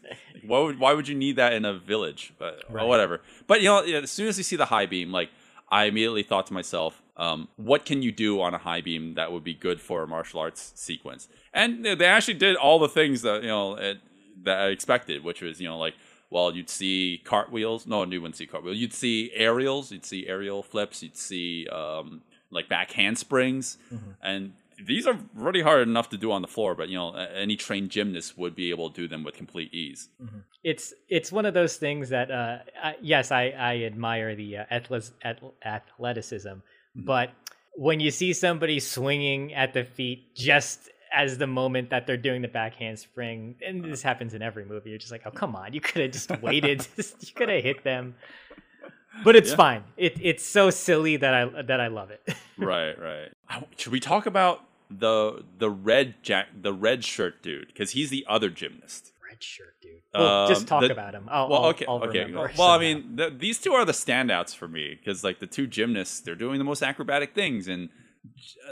why would why would you need that in a village? But or whatever. But you know, as soon as you see the high beam, like I immediately thought to myself, um, what can you do on a high beam that would be good for a martial arts sequence? And they actually did all the things that you know it, that I expected, which was you know like. Well, you'd see cartwheels. No, you wouldn't see cartwheels. You'd see aerials. You'd see aerial flips. You'd see um, like back handsprings, and these are really hard enough to do on the floor. But you know, any trained gymnast would be able to do them with complete ease. it's it's one of those things that uh, I, yes, I I admire the uh, athleticism, but when you see somebody swinging at the feet just as the moment that they're doing the back handspring, and this happens in every movie, you're just like, oh come on, you could have just waited, you could have hit them. But it's Yeah. fine. It it's so silly that I that I love it. right, right. Should we talk about the the red jack the red shirt dude because he's the other gymnast? red shirt, dude. Well, just Um, talk the- about him. I'll, well, okay, I'll okay. Well, I mean, th these two are the standouts for me because, like, the two gymnasts, they're doing the most acrobatic things, and uh,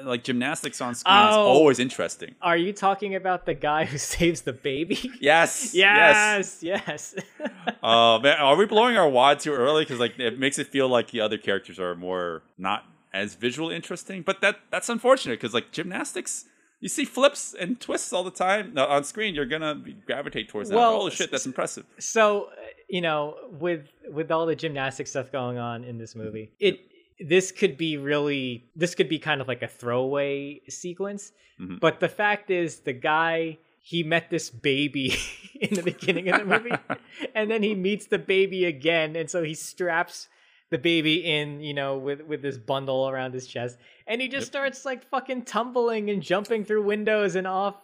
like gymnastics on screen is Oh. always interesting. are you talking about the guy who saves the baby? Yes, yes. yes, yes. Uh, man, are we blowing our wad too early? Because like it makes it feel like the other characters are more not as visually interesting. But that that's unfortunate because like gymnastics, you see flips and twists all the time Now, on screen. You're gonna gravitate towards that. Well, Holy shit, that's impressive. so uh, you know with with all the gymnastic stuff going on in this movie it this could be really this could be kind of like a throwaway sequence Mhm. but the fact is the guy he met this baby in the beginning of the movie and then he meets the baby again and so he straps the baby in you know with with this bundle around his chest and he just starts like fucking tumbling and jumping through windows and off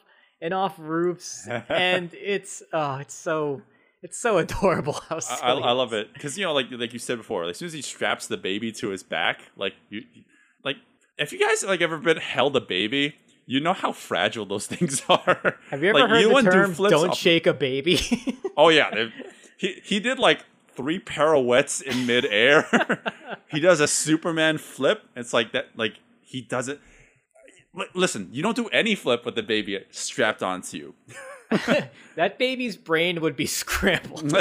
and off roofs and it's oh it's so it's so adorable how I, I, I love it because you know, like like you said before, as soon as he straps the baby to his back, like you, like if you guys like ever been held a baby, you know how fragile those things are. have you ever Like, heard the wouldn't do term flips don't off- shake a baby Oh yeah, he he did like three pirouettes in midair. he does a Superman flip. It's like that. Like he does it. Li- Listen, you don't do any flip with the baby strapped onto you. that baby's brain would be scrambled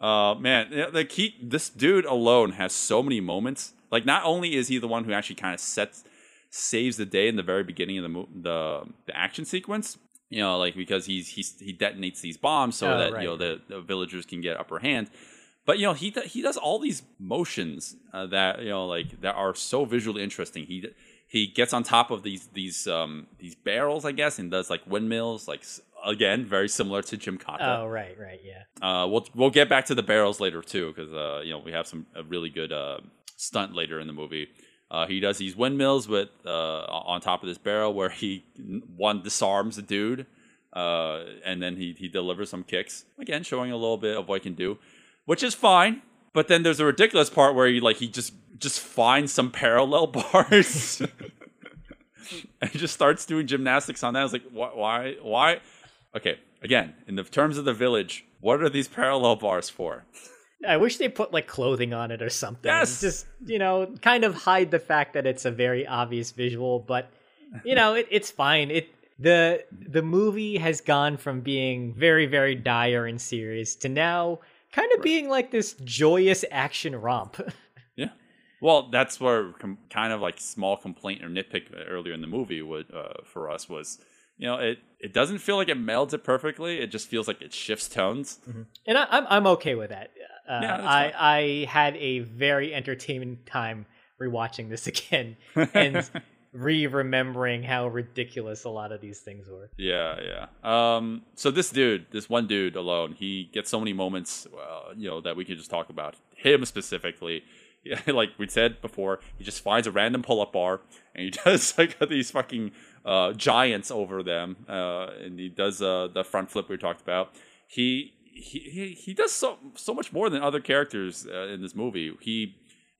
Uh man, yeah, like he, this dude alone has so many moments. Like not only is he the one who actually kind of sets, saves the day in the very beginning of the mo- the the action sequence. You know, like because he's he's he detonates these bombs so Oh, that right, you know the, the villagers can get upper hand. But you know he he does all these motions uh, that you know like that are so visually interesting. He he gets on top of these these um these barrels, I guess, and does like windmills, like again very similar to Gymkata. oh right right yeah Uh, we'll we'll get back to the barrels later too, because uh, you know we have some a really good uh, stunt later in the movie. Uh, he does these windmills with uh, on top of this barrel where he one disarms the dude, uh, and then he he delivers some kicks again, showing a little bit of what he can do, which is fine. But then there's a ridiculous part where he like he just just finds some parallel bars. and he just starts doing gymnastics on that. I was like, why, why, why? Okay, again, in the terms of the village, what are these parallel bars for? I wish they put like clothing on it or something. Yes! Just, you know, kind of hide the fact that it's a very obvious visual, but you know, it, it's fine. It the the movie has gone from being very, very dire and serious to now kind of being like this joyous action romp. Yeah. Well, that's where com- kind of like small complaint or nitpick earlier in the movie would uh, for us was, you know, it it doesn't feel like it melds it perfectly. It just feels like it shifts tones. and I, I'm I'm okay with that. Uh, Yeah, I I had a very entertaining time rewatching this again and re-remembering how ridiculous a lot of these things were. Yeah, yeah. Um, so this dude, this one dude alone, he gets so many moments, uh, you know, that we could just talk about him specifically. Yeah, like we said before, he just finds a random pull-up bar and he does like these fucking uh, giants over them, uh, and he does uh, the front flip we talked about. He he he, he does so so much more than other characters uh, in this movie. He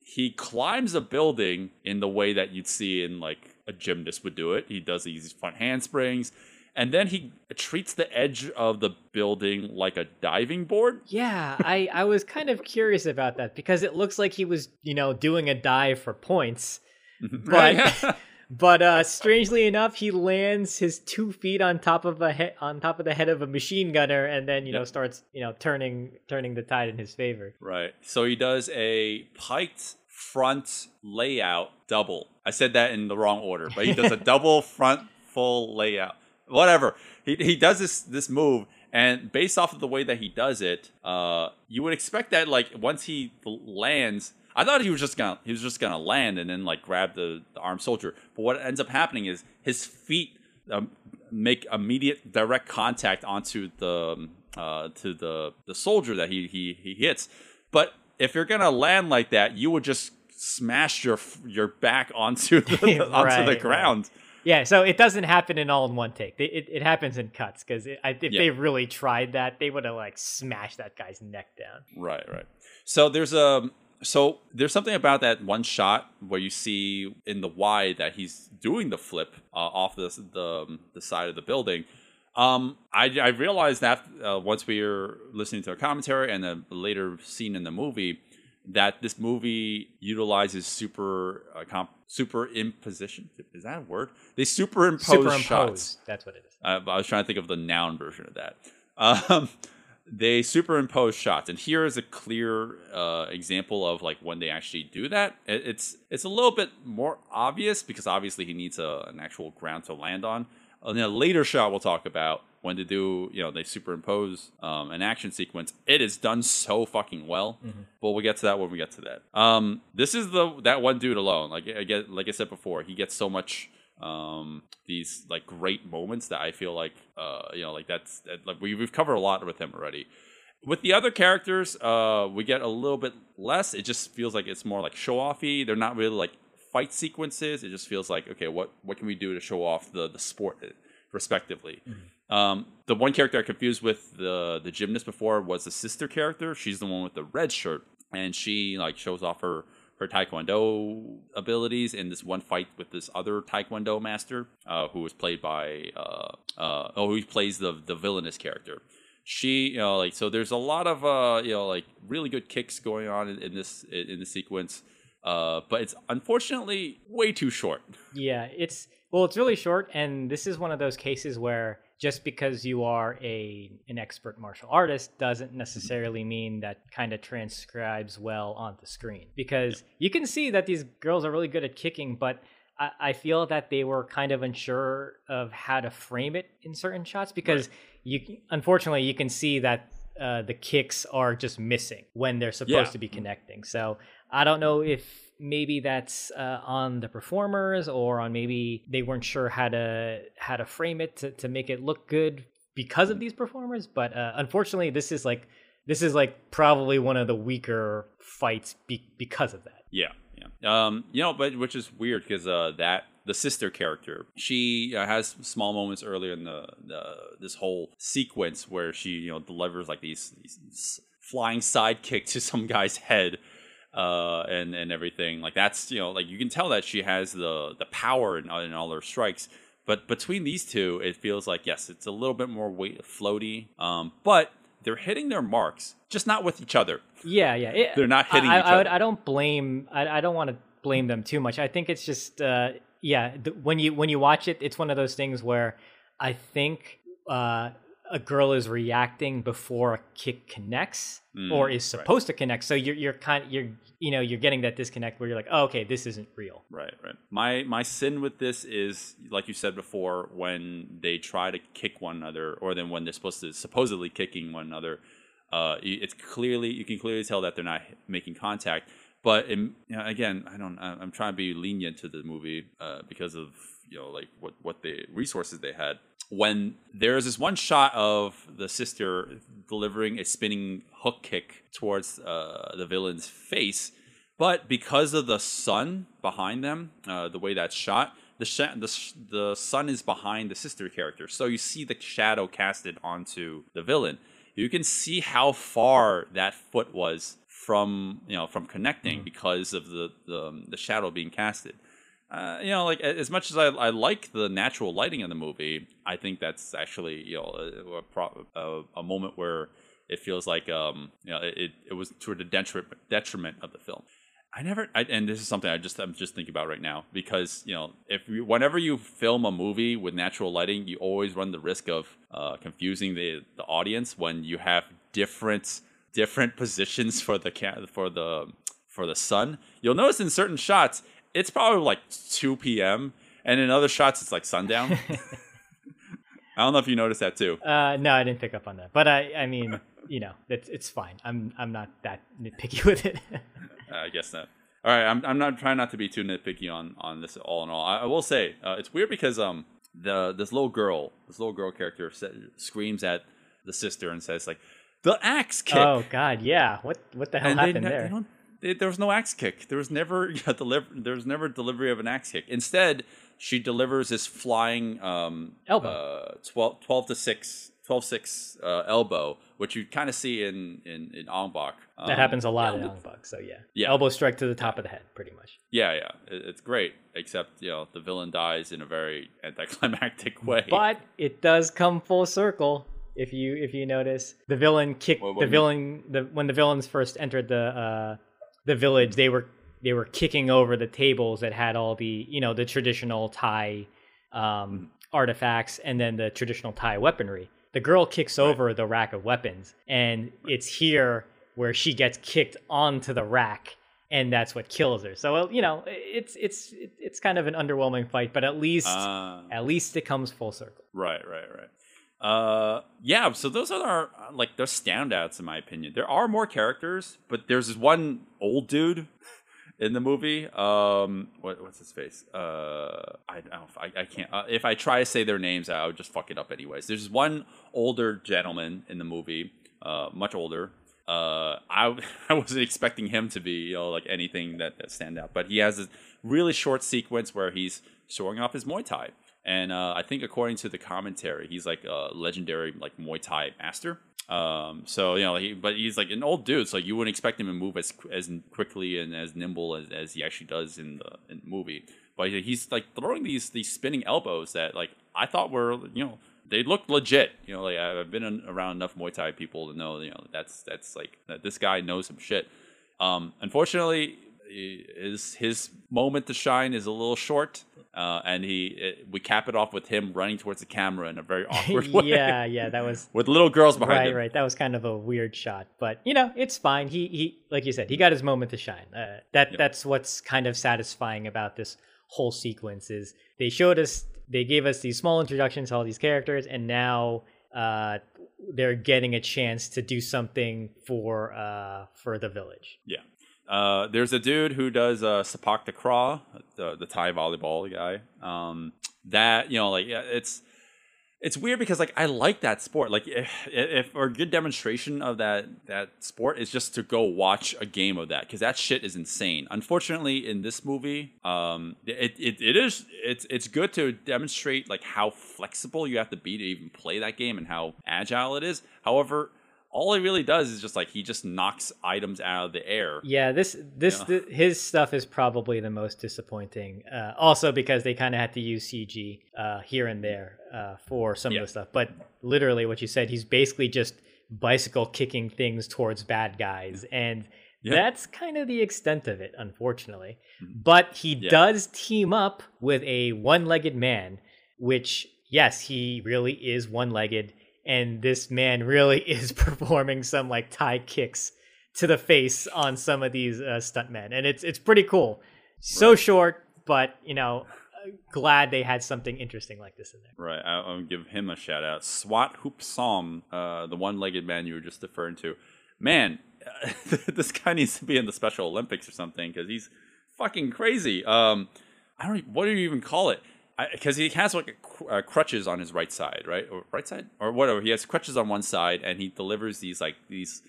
he climbs a building in the way that you'd see in like a gymnast would do it. He does these front handsprings, and then he treats the edge of the building like a diving board. Yeah, I, I was kind of curious about that because it looks like he was, you know, doing a dive for points. But but uh strangely enough, he lands his two feet on top of a he- on top of the head of a machine gunner and then, you know, starts, you know, turning turning the tide in his favor. Right. So he does a piked front layout double. I said that in the wrong order, but he does a double front full layout. Whatever. He he does this this move and based off of the way that he does it, uh you would expect that like once he lands I thought he was just gonna he was just gonna land and then like grab the, the armed soldier. But what ends up happening is his feet um, make immediate direct contact onto the um, uh, to the the soldier that he he he hits. But if you're gonna land like that, you would just smash your your back onto the, onto Right, the right. ground. Yeah, so it doesn't happen in all in one take. They, it, it happens in cuts because if Yeah. they really tried that, they would have like smashed that guy's neck down. Right, right. So there's a so there's something about that one shot where you see in the wide that he's doing the flip uh, off the the the side of the building. Um, I, I realized that uh, once we were listening to a commentary and a later scene in the movie that this movie utilizes super uh, comp, super imposition. Is that a word? They superimpose, Superimpose. shots. That's what it is. Uh, I was trying to think of the noun version of that. Um, they superimpose shots, and here is a clear uh, example of like when they actually do that. It, it's it's a little bit more obvious because obviously he needs a, an actual ground to land on. In a later shot, we'll talk about when they do, you know, they superimpose um, an action sequence. It is done so fucking well. But we'll get to that when we get to that. Um, this is the that one dude alone. Like I get, like I said before, he gets so much um these like great moments that I feel like uh you know like that's that, like we, we've covered a lot with him already. With the other characters, uh, we get a little bit less. It just feels like it's more like show offy. They're not really like fight sequences. It just feels like okay, what what can we do to show off the the sport uh, respectively. Um, the one character I confused with the the gymnast before was the sister character. She's the one with the red shirt, and she like shows off her her taekwondo abilities in this one fight with this other taekwondo master, uh, who was played by uh, uh, oh, who plays the the villainous character. She, you know, like so. There's a lot of uh, you know, like really good kicks going on in, in this in the sequence, uh, but it's unfortunately way too short. Yeah, it's well, it's really short, and this is one of those cases where just because you are a an expert martial artist doesn't necessarily mean that kind of transcribes well onto the screen. Because you can see that these girls are really good at kicking, but I, I feel that they were kind of unsure of how to frame it in certain shots because you unfortunately you can see that uh, the kicks are just missing when they're supposed Yeah. to be connecting. So I don't know if maybe that's uh, on the performers or on maybe they weren't sure how to how to frame it to, to make it look good because of these performers. But uh, unfortunately, this is like this is like probably one of the weaker fights be- because of that. Yeah, yeah. Um, you know, but which is weird because uh, that the sister character, she uh, has small moments earlier in the, the this whole sequence where she you know delivers like these, these flying sidekick to some guy's head. Uh, and and everything like that's you know like you can tell that she has the the power in, in all her strikes but between these two it feels like yes it's a little bit more weight floaty um but they're hitting their marks just not with each other Yeah, yeah. It- They're not hitting I, each I, would- I don't blame. I, I don't want to blame them too much. I think it's just, uh, yeah. th- when you when you watch it, it's one of those things where I think uh, a girl is reacting before a kick connects or is supposed to connect. So you're you're kind you're you know you're getting that disconnect where you're like, oh, okay, this isn't real. Right, right. My my sin with this is like you said before, when they try to kick one another, or then when they're supposed to supposedly kicking one another, uh, it's clearly you can clearly tell that they're not making contact. But in, you know, again, I don't. I'm trying to be lenient to the movie uh, because of you know like what what the resources they had. When there's this one shot of the sister delivering a spinning hook kick towards uh, the villain's face, but because of the sun behind them, uh, the way that's shot, the, sh- the sh- the sun is behind the sister character, so you see the shadow casted onto the villain. You can see how far that foot was from you know from connecting because of the the, the shadow being casted. Uh, you know, like as much as I, I like the natural lighting in the movie, I think that's actually you know a, a, a moment where it feels like um you know it, it was to the detriment detriment of the film. I never, I, and this is something I just I'm just thinking about right now because you know if you, whenever you film a movie with natural lighting, you always run the risk of uh, confusing the the audience when you have different different positions for the ca- for the for the sun. You'll notice in certain shots it's probably like 2 p.m. and in other shots it's like sundown. I don't know if you noticed that too. Uh, no, I didn't pick up on that. But I I mean you know it's it's fine. I'm I'm not that nitpicky with it. Uh, I guess not. All right, I'm I'm not trying not to be too nitpicky on on this all in all. I, I will say uh, it's weird because um the this little girl this little girl character sa- screams at the sister and says like the axe kick. oh God, yeah. What what the hell and happened they there? don't, they, there was no axe kick. There was never a deliver. There was never delivery of an axe kick. Instead, she delivers this flying um, Elbow. uh, 12, 12 to six 12-6 uh, elbow, which you kind of see in in in Ong Bak. That Um, happens a lot yeah, in Ong Bak, so yeah. Yeah. Elbow strike to the top of the head, pretty much. Yeah, yeah, it- it's great. Except you know the villain dies in a very anticlimactic way. But it does come full circle. If you if you notice, the villain kicked What- what the villain the when the villains first entered the uh, the village, they were they were kicking over the tables that had all the you know the traditional Thai Mm-hmm. um, artifacts and then the traditional Thai weaponry. The girl kicks over the rack of weapons, and it's here where she gets kicked onto the rack, and that's what kills her. So you know, it's it's it's kind of an underwhelming fight, but at least Uh, at least it comes full circle. Right, right, right. Uh, yeah. So those are our like those standouts in my opinion. There are more characters, but there's this one old dude in the movie. Um, what, what's his face? Uh, I I, don't, I, I can't. Uh, if I try to say their names, I would just fuck it up anyways. There's one older gentleman in the movie, uh, much older. Uh, I I wasn't expecting him to be you know like anything that that stand out, but he has this really short sequence where he's showing off his Muay Thai. And uh, I think according to the commentary, he's like a legendary like Muay Thai master. Um, so you know, he, but he's like an old dude, so you wouldn't expect him to move as as quickly and as nimble as, as he actually does in the, in the movie. But he's like throwing these these spinning elbows that like I thought were you know they look legit. You know, like I've been around enough Muay Thai people to know you know that's that's like that this guy knows some shit. Um, unfortunately, his his moment to shine is a little short, uh, and he it, we cap it off with him running towards the camera in a very awkward way. yeah, yeah, that was with little girls behind right, him. right. That was kind of a weird shot, but you know, it's fine. He he, like you said, he got his moment to shine. Uh, that that's what's kind of satisfying about this whole sequence is they showed us, they gave us these small introductions to all these characters, and now uh, they're getting a chance to do something for uh for the village. Yeah. Uh, there's a dude who does uh, Sepak Takraw, the the Thai volleyball guy. Um, that you know, like it's it's weird because like I like that sport. Like if, if or a good demonstration of that that sport is just to go watch a game of that because that shit is insane. Unfortunately, in this movie, um, it, it it is it's it's good to demonstrate like how flexible you have to be to even play that game and how agile it is. However. All he really does is just like he just knocks items out of the air. Yeah, this this Yeah. th- his stuff is probably the most disappointing. Uh, also because they kind of had to use CG uh, here and there uh, for some Yeah. of the stuff. But literally, what you said, he's basically just bicycle kicking things towards bad guys, and Yeah. that's kind of the extent of it, unfortunately. But he does team up with a one-legged man, which yes, he really is one-legged. And this man really is performing some like Thai kicks to the face on some of these uh, stuntmen, and it's it's pretty cool. So short, but you know, uh, glad they had something interesting like this in there. Right, I- I'll give him a shout out. Swat Hoop Som, uh, the one-legged man you were just referring to. Man, this guy needs to be in the Special Olympics or something because he's fucking crazy. Um, I don't. What do you even call it? Because he has like a cr- uh, crutches on his right side, right, or right side, or whatever. He has crutches on one side, and he delivers these like these.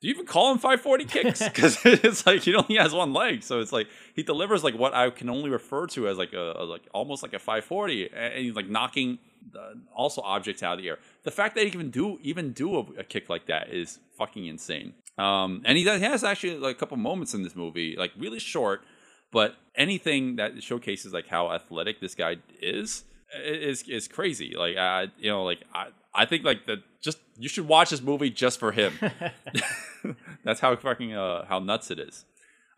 Do you even call him 540 kicks? Because it's like he only has one leg, so it's like he delivers like what I can only refer to as like a, a like almost like a 540, and he's like knocking the, also objects out of the air. The fact that he can do even do a, a kick like that is fucking insane. Um, and he, does, he has actually like a couple moments in this movie, like really short, but anything that showcases like how athletic this guy is is is crazy. Like I, you know, like I, I think like the just you should watch this movie just for him. That's how fucking uh, how nuts it is.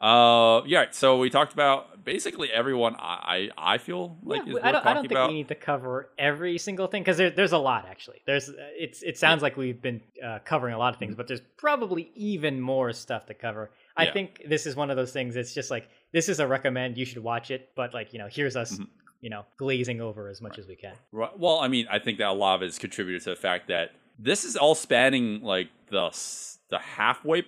Uh, yeah. So we talked about basically everyone. I I, I feel like Yeah, I don't, I don't think about. we need to cover every single thing because there, there's a lot actually. There's uh, it's it sounds like we've been uh, covering a lot of things, but there's probably even more stuff to cover. I Mm-hmm. Yeah. think this is one of those things. It's just like this is a recommend. You should watch it, but like you know, here's us, Mm-hmm. you know, glazing over as much as we can. Right. Well, I mean, I think that a lot of it is contributed to the fact that this is all spanning like the the halfway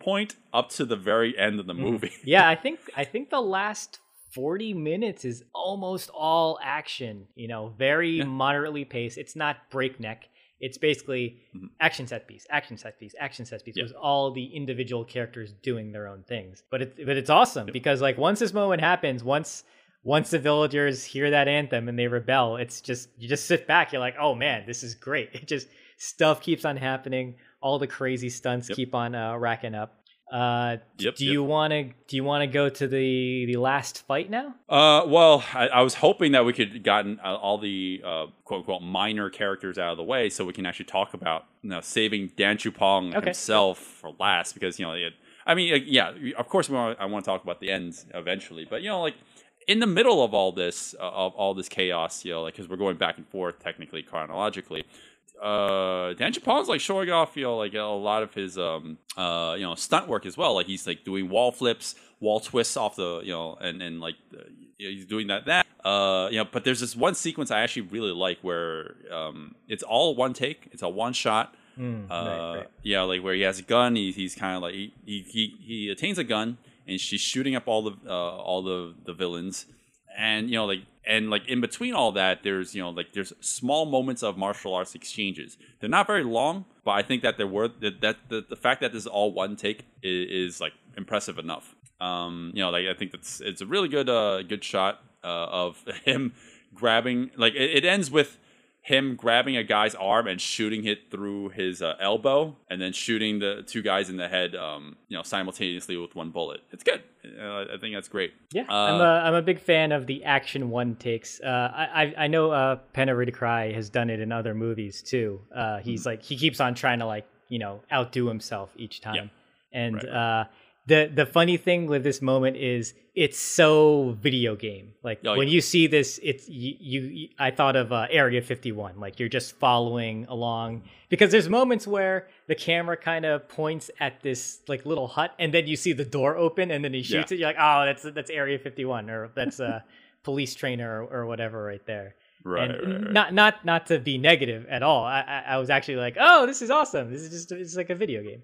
point up to the very end of the movie. yeah, I think I think the last 40 minutes is almost all action, you know, very moderately paced. It's not breakneck. It's basically action set piece, action set piece, action set piece. Yeah. With all the individual characters doing their own things. But it's but it's awesome because like once this moment happens, once once the villagers hear that anthem and they rebel, it's just you just sit back, you're like, oh man, this is great. It just stuff keeps on happening. All the crazy stunts Yep. keep on uh, racking up. Uh, Yep, do yep. you want to do you want to go to the the last fight now? Uh, well, I, I was hoping that we could gotten uh, all the uh, quote unquote minor characters out of the way, so we can actually talk about you know saving Dan Chupong Okay. himself for last, because you know, it, I mean, uh, yeah, of course, we want, I want to talk about the end eventually, but you know, like in the middle of all this, uh, of all this chaos, you know, like because we're going back and forth technically chronologically. Uh, Dan Chupong's like showing off, you know, like a lot of his, um, uh, you know, stunt work as well. Like he's like doing wall flips, wall twists off the, you know, and and like uh, he's doing that that. Uh, you know, but there's this one sequence I actually really like where um, it's all one take, it's a one shot. Mm, Uh, right, right. yeah, like where he has a gun, he, he's kind of like he, he he he attains a gun, and she's shooting up all the uh, all the the villains, and you know like and like in between all that, there's you know like there's small moments of martial arts exchanges. They're not very long, but I think that they're worth that that the, the fact that this is all one take is, is like impressive enough. Um, you know, like I think that's it's a really good uh good shot uh, of him grabbing like it, it ends with him grabbing a guy's arm and shooting it through his uh, elbow, and then shooting the two guys in the head, um, you know, simultaneously with one bullet. It's good. Uh, I think that's great. Yeah, Uh, I'm a I'm a big fan of the action one takes. Uh, I I, I know uh, Panna Rittikrai has done it in other movies too. Uh, he's Mm-hmm. like he keeps on trying to like you know outdo himself each time. And Right, uh, the the funny thing with this moment is it's so video game. Like Oh, when yeah. you see this, it's you, you. I thought of uh, Area 51. Like you're just following along because there's moments where the camera kind of points at this like little hut, and then you see the door open, and then he shoots Yeah. it. You're like, oh, that's that's Area 51, or that's a police trainer or, or whatever right there. Right, and right, right. not not not to be negative at all. I, I I was actually like, oh, this is awesome. This is just it's like a video game.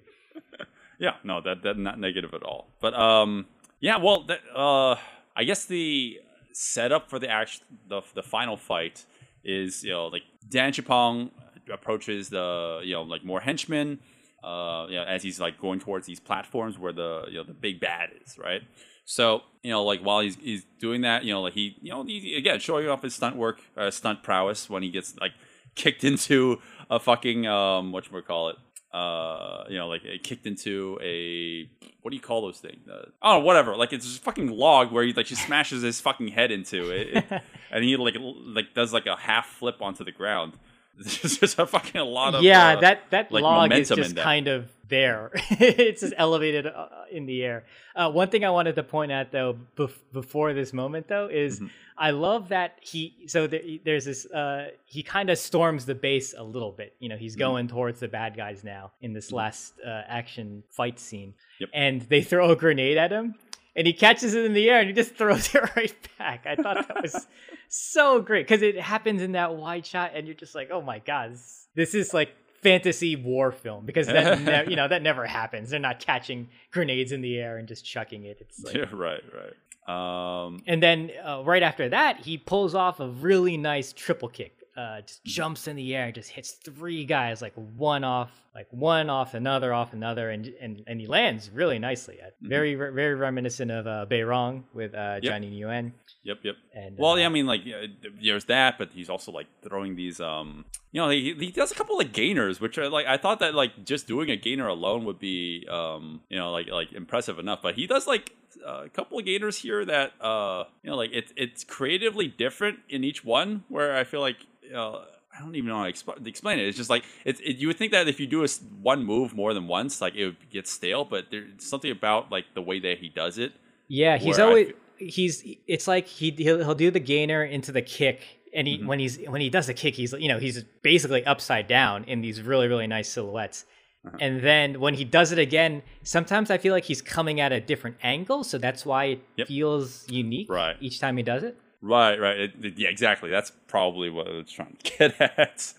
Yeah, no, that that not negative at all. But um, yeah, well, that, uh, I guess the setup for the act the the final fight is you know like Dan Chupong approaches the you know like more henchmen. Uh, you know, as he's like going towards these platforms where the you know the big bad is, right? So you know, like while he's he's doing that, you know, like he you know he, again showing off his stunt work, uh, stunt prowess when he gets like kicked into a fucking um what you call it uh you know like it kicked into a what do you call those things? Uh, oh whatever. Like it's just fucking log where he like she smashes his fucking head into it, It- and he like like does like a half flip onto the ground there's just a fucking lot of yeah, uh, that that like, log is just kind of there. it's just elevated uh, in the air. Uh, one thing I wanted to point out though bef- before this moment though is Mm-hmm. I love that he so there, there's this uh, he kind of storms the base a little bit. You know, he's Mm-hmm. going towards the bad guys now in this last uh, action fight scene, Yep. and they throw a grenade at him. And he catches it in the air and he just throws it right back. I thought that was so great because it happens in that wide shot, and you're just like, "Oh my god, this, this is like fantasy war film because that ne- you know that never happens. They're not catching grenades in the air and just chucking it. It's like, yeah, right right um and then uh, right after that, he pulls off a really nice triple kick. Uh, just jumps in the air and just hits three guys like one off, like one off another off another, and and, and he lands really nicely. Uh, Very very reminiscent of uh, Beirong with uh, Yep. Johnny Nguyen. Yep, yep. And, well, uh, yeah, I mean, like, yeah, there's that, but he's also like throwing these, um, you know, he, he does a couple of gainers, which are like, I thought that like just doing a gainer alone would be, um, you know, like like impressive enough, but he does like a couple of gainers here that, uh, you know, like it's it's creatively different in each one, where I feel like, know, I don't even know how to exp- explain it. It's just like it's. It, you would think that if you do a one move more than once, like it would get stale. But there's something about like the way that he does it. Yeah, he's always feel- he's it's like he he'll, he'll do the gainer into the kick and Mm-hmm. he when he's when he does the kick he's you know he's basically upside down in these really really nice silhouettes. Uh-huh. And then when he does it again, sometimes I feel like he's coming at a different angle, so that's why it Yep. feels unique Right. each time he does it. Right, right. It- it- yeah, exactly. That's probably what I was trying to get at.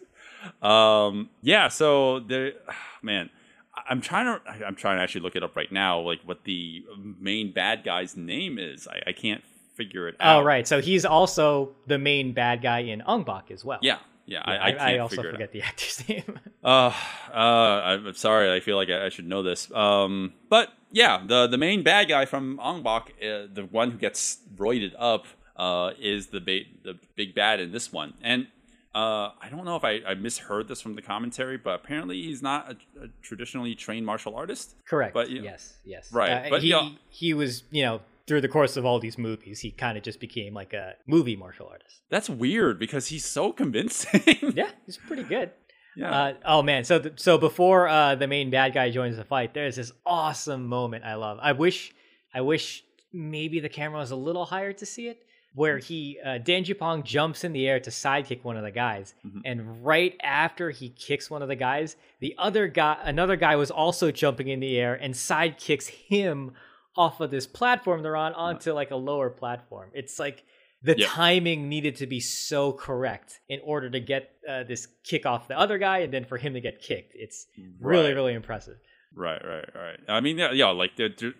Um, yeah. So there, man, I'm trying to. I'm trying to actually look it up right now. Like what the main bad guy's name is. I, I can't figure it out. Oh right, so he's also the main bad guy in Ong Bak as well. Yeah. Yeah. I, I, I, I also figure it out. forget the actor's name. Uh, uh, I'm sorry. I feel like I, I should know this. Um, but yeah, the the main bad guy from Ong Bak, uh, the one who gets roided up, uh, is the ba- the big bad in this one. And uh, I don't know if I, I misheard this from the commentary, but apparently he's not a, a traditionally trained martial artist. Correct. But, you- yes, yes. Right, Uh, but, he you know- he was you know through the course of all these movies, he kind of just became like a movie martial artist. That's weird because he's so convincing. Yeah, he's pretty good. yeah. Uh, oh man, so th- so before uh, the main bad guy joins the fight, there's this awesome moment I love. I wish I wish maybe the camera was a little higher to see it, where he uh, Dan Chupong jumps in the air to sidekick one of the guys, and right after he kicks one of the guys, the other guy, another guy, was also jumping in the air and sidekicks him off of this platform they're on onto like a lower platform. It's like the Yep. timing needed to be so correct in order to get uh, this kick off the other guy and then for him to get kicked. It's really, Right. really impressive. Right, right, right. I mean, yeah, yeah like the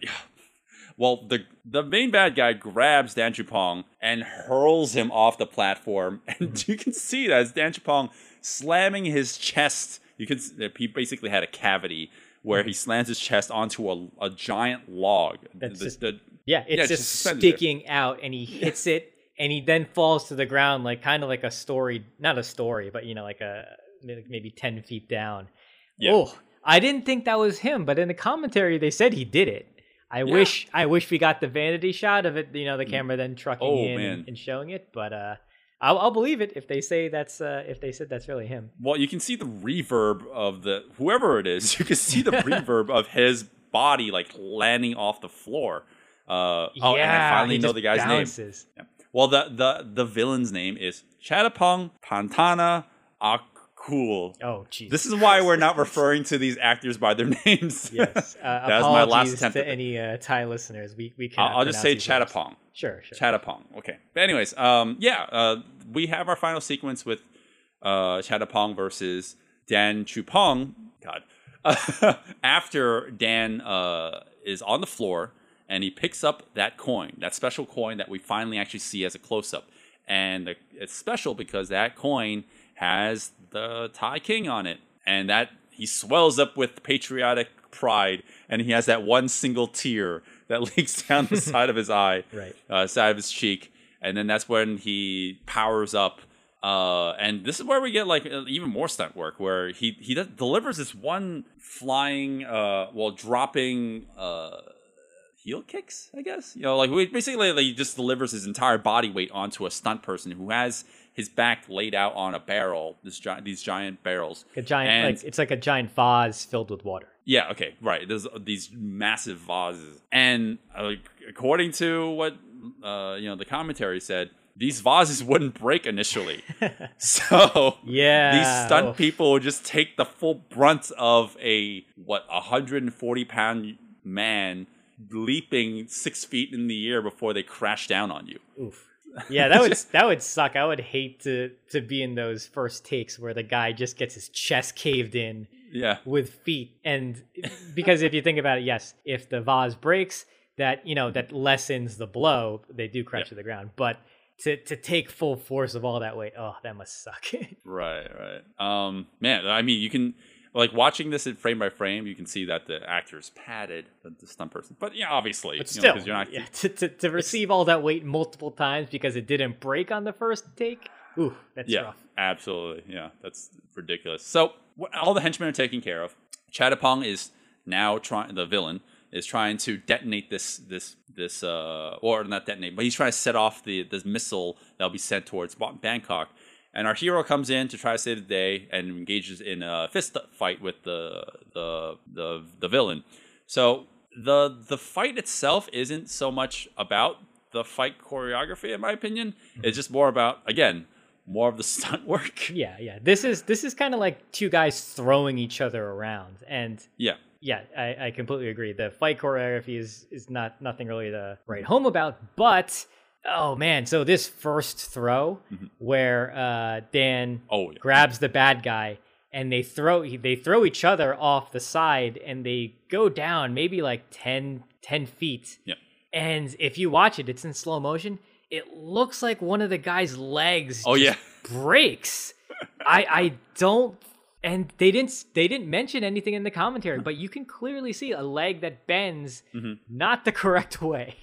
well, the the main bad guy grabs Dan Chupong and hurls him off the platform, and hmm. you can see that as Dan Chupong slamming his chest. You can he basically had a cavity where he hmm. slams his chest onto a, a giant log. That's The- just- the- Yeah, it's Yeah, it's just just suspended there. sticking out and he hits it and he then falls to the ground like kind of like a story, not a story, but you know, like a maybe 10 feet down. Yeah. Oh, I didn't think that was him, but in the commentary they said he did it. I wish I wish we got the vanity shot of it, you know, the camera then trucking Oh, in man. and, showing it, but uh I'll, I'll believe it if they say that's uh, if they said that's really him. well, you can see the reverb of the whoever it is. You can see the reverb of his body like landing off the floor. Uh, oh, and I finally know the guy's name. bounces. Well, the the the villain's name is Chatapong Pantana Akul. Oh, jeez. This is why we're not referring to these actors by their names. yes. Uh, That was my last apologies attempt to any uh, Thai listeners. We we can. I'll, I'll just say Chatapong. Sure, sure. Chatapong. Okay. But anyways, um, yeah, uh, we have our final sequence with uh, Chatapong versus Dan Chupong. God. After Dan uh, is on the floor and he picks up that coin, that special coin that we finally actually see as a close up. And it's special because that coin has the Thai King on it. And that he swells up with patriotic pride and he has that one single tear that leaks down the side of his eye Right. uh, side of his cheek, and then that's when he powers up. Uh, and this is where we get like uh, even more stunt work, where he he does, delivers this one flying, uh, well, dropping uh, heel kicks, I guess. You know, like we, basically like, he just delivers his entire body weight onto a stunt person who has his back laid out on a barrel. This giant, these giant barrels, A giant, And- like it's like a giant vase filled with water. yeah, okay, right. There's these massive vases, and uh, according to what uh, you know, the commentary said these vases wouldn't break initially. so Yeah. these stunt oof. people would just take the full brunt of a what 140 pound man leaping six feet in the air before they crash down on you. Oof. Yeah, that would that would suck. I would hate to to be in those first takes where the guy just gets his chest caved in Yeah, with feet, and because if you think about it, yes, if the vase breaks, that you know that lessens the blow. They do crash Yeah. to the ground, but to to take full force of all that weight, oh, that must suck. Right, right. Um, man, I mean, you can like watching this in frame by frame, you can see that the actors padded the, the stunt person, but yeah, obviously, But you know, you're not. yeah, to, to, to receive all that weight multiple times because it didn't break on the first take, ooh, that's yeah, rough. absolutely, yeah, that's ridiculous. So all the henchmen are taken care of. Chatapong is now trying. The villain is trying to detonate this this this uh or not detonate, but he's trying to set off the this missile that'll be sent towards Bangkok. And our hero comes in to try to save the day and engages in a fist fight with the the the, the villain. So the the fight itself isn't so much about the fight choreography, in my opinion. Mm-hmm. It's just more about again more of the stunt work. Yeah, yeah. This is this is kind of like two guys throwing each other around, and Yeah, yeah, I, I completely agree. The fight choreography is is not nothing really to write home about, but oh man, so this first throw where uh, Dan Oh, yeah. grabs the bad guy and they throw they throw each other off the side and they go down maybe like 10, 10 feet. Yeah. And if you watch it, it's in slow motion. It looks like one of the guy's legs Oh, just yeah. breaks. I I don't and they didn't they didn't mention anything in the commentary, but you can clearly see a leg that bends Mm-hmm. not the correct way.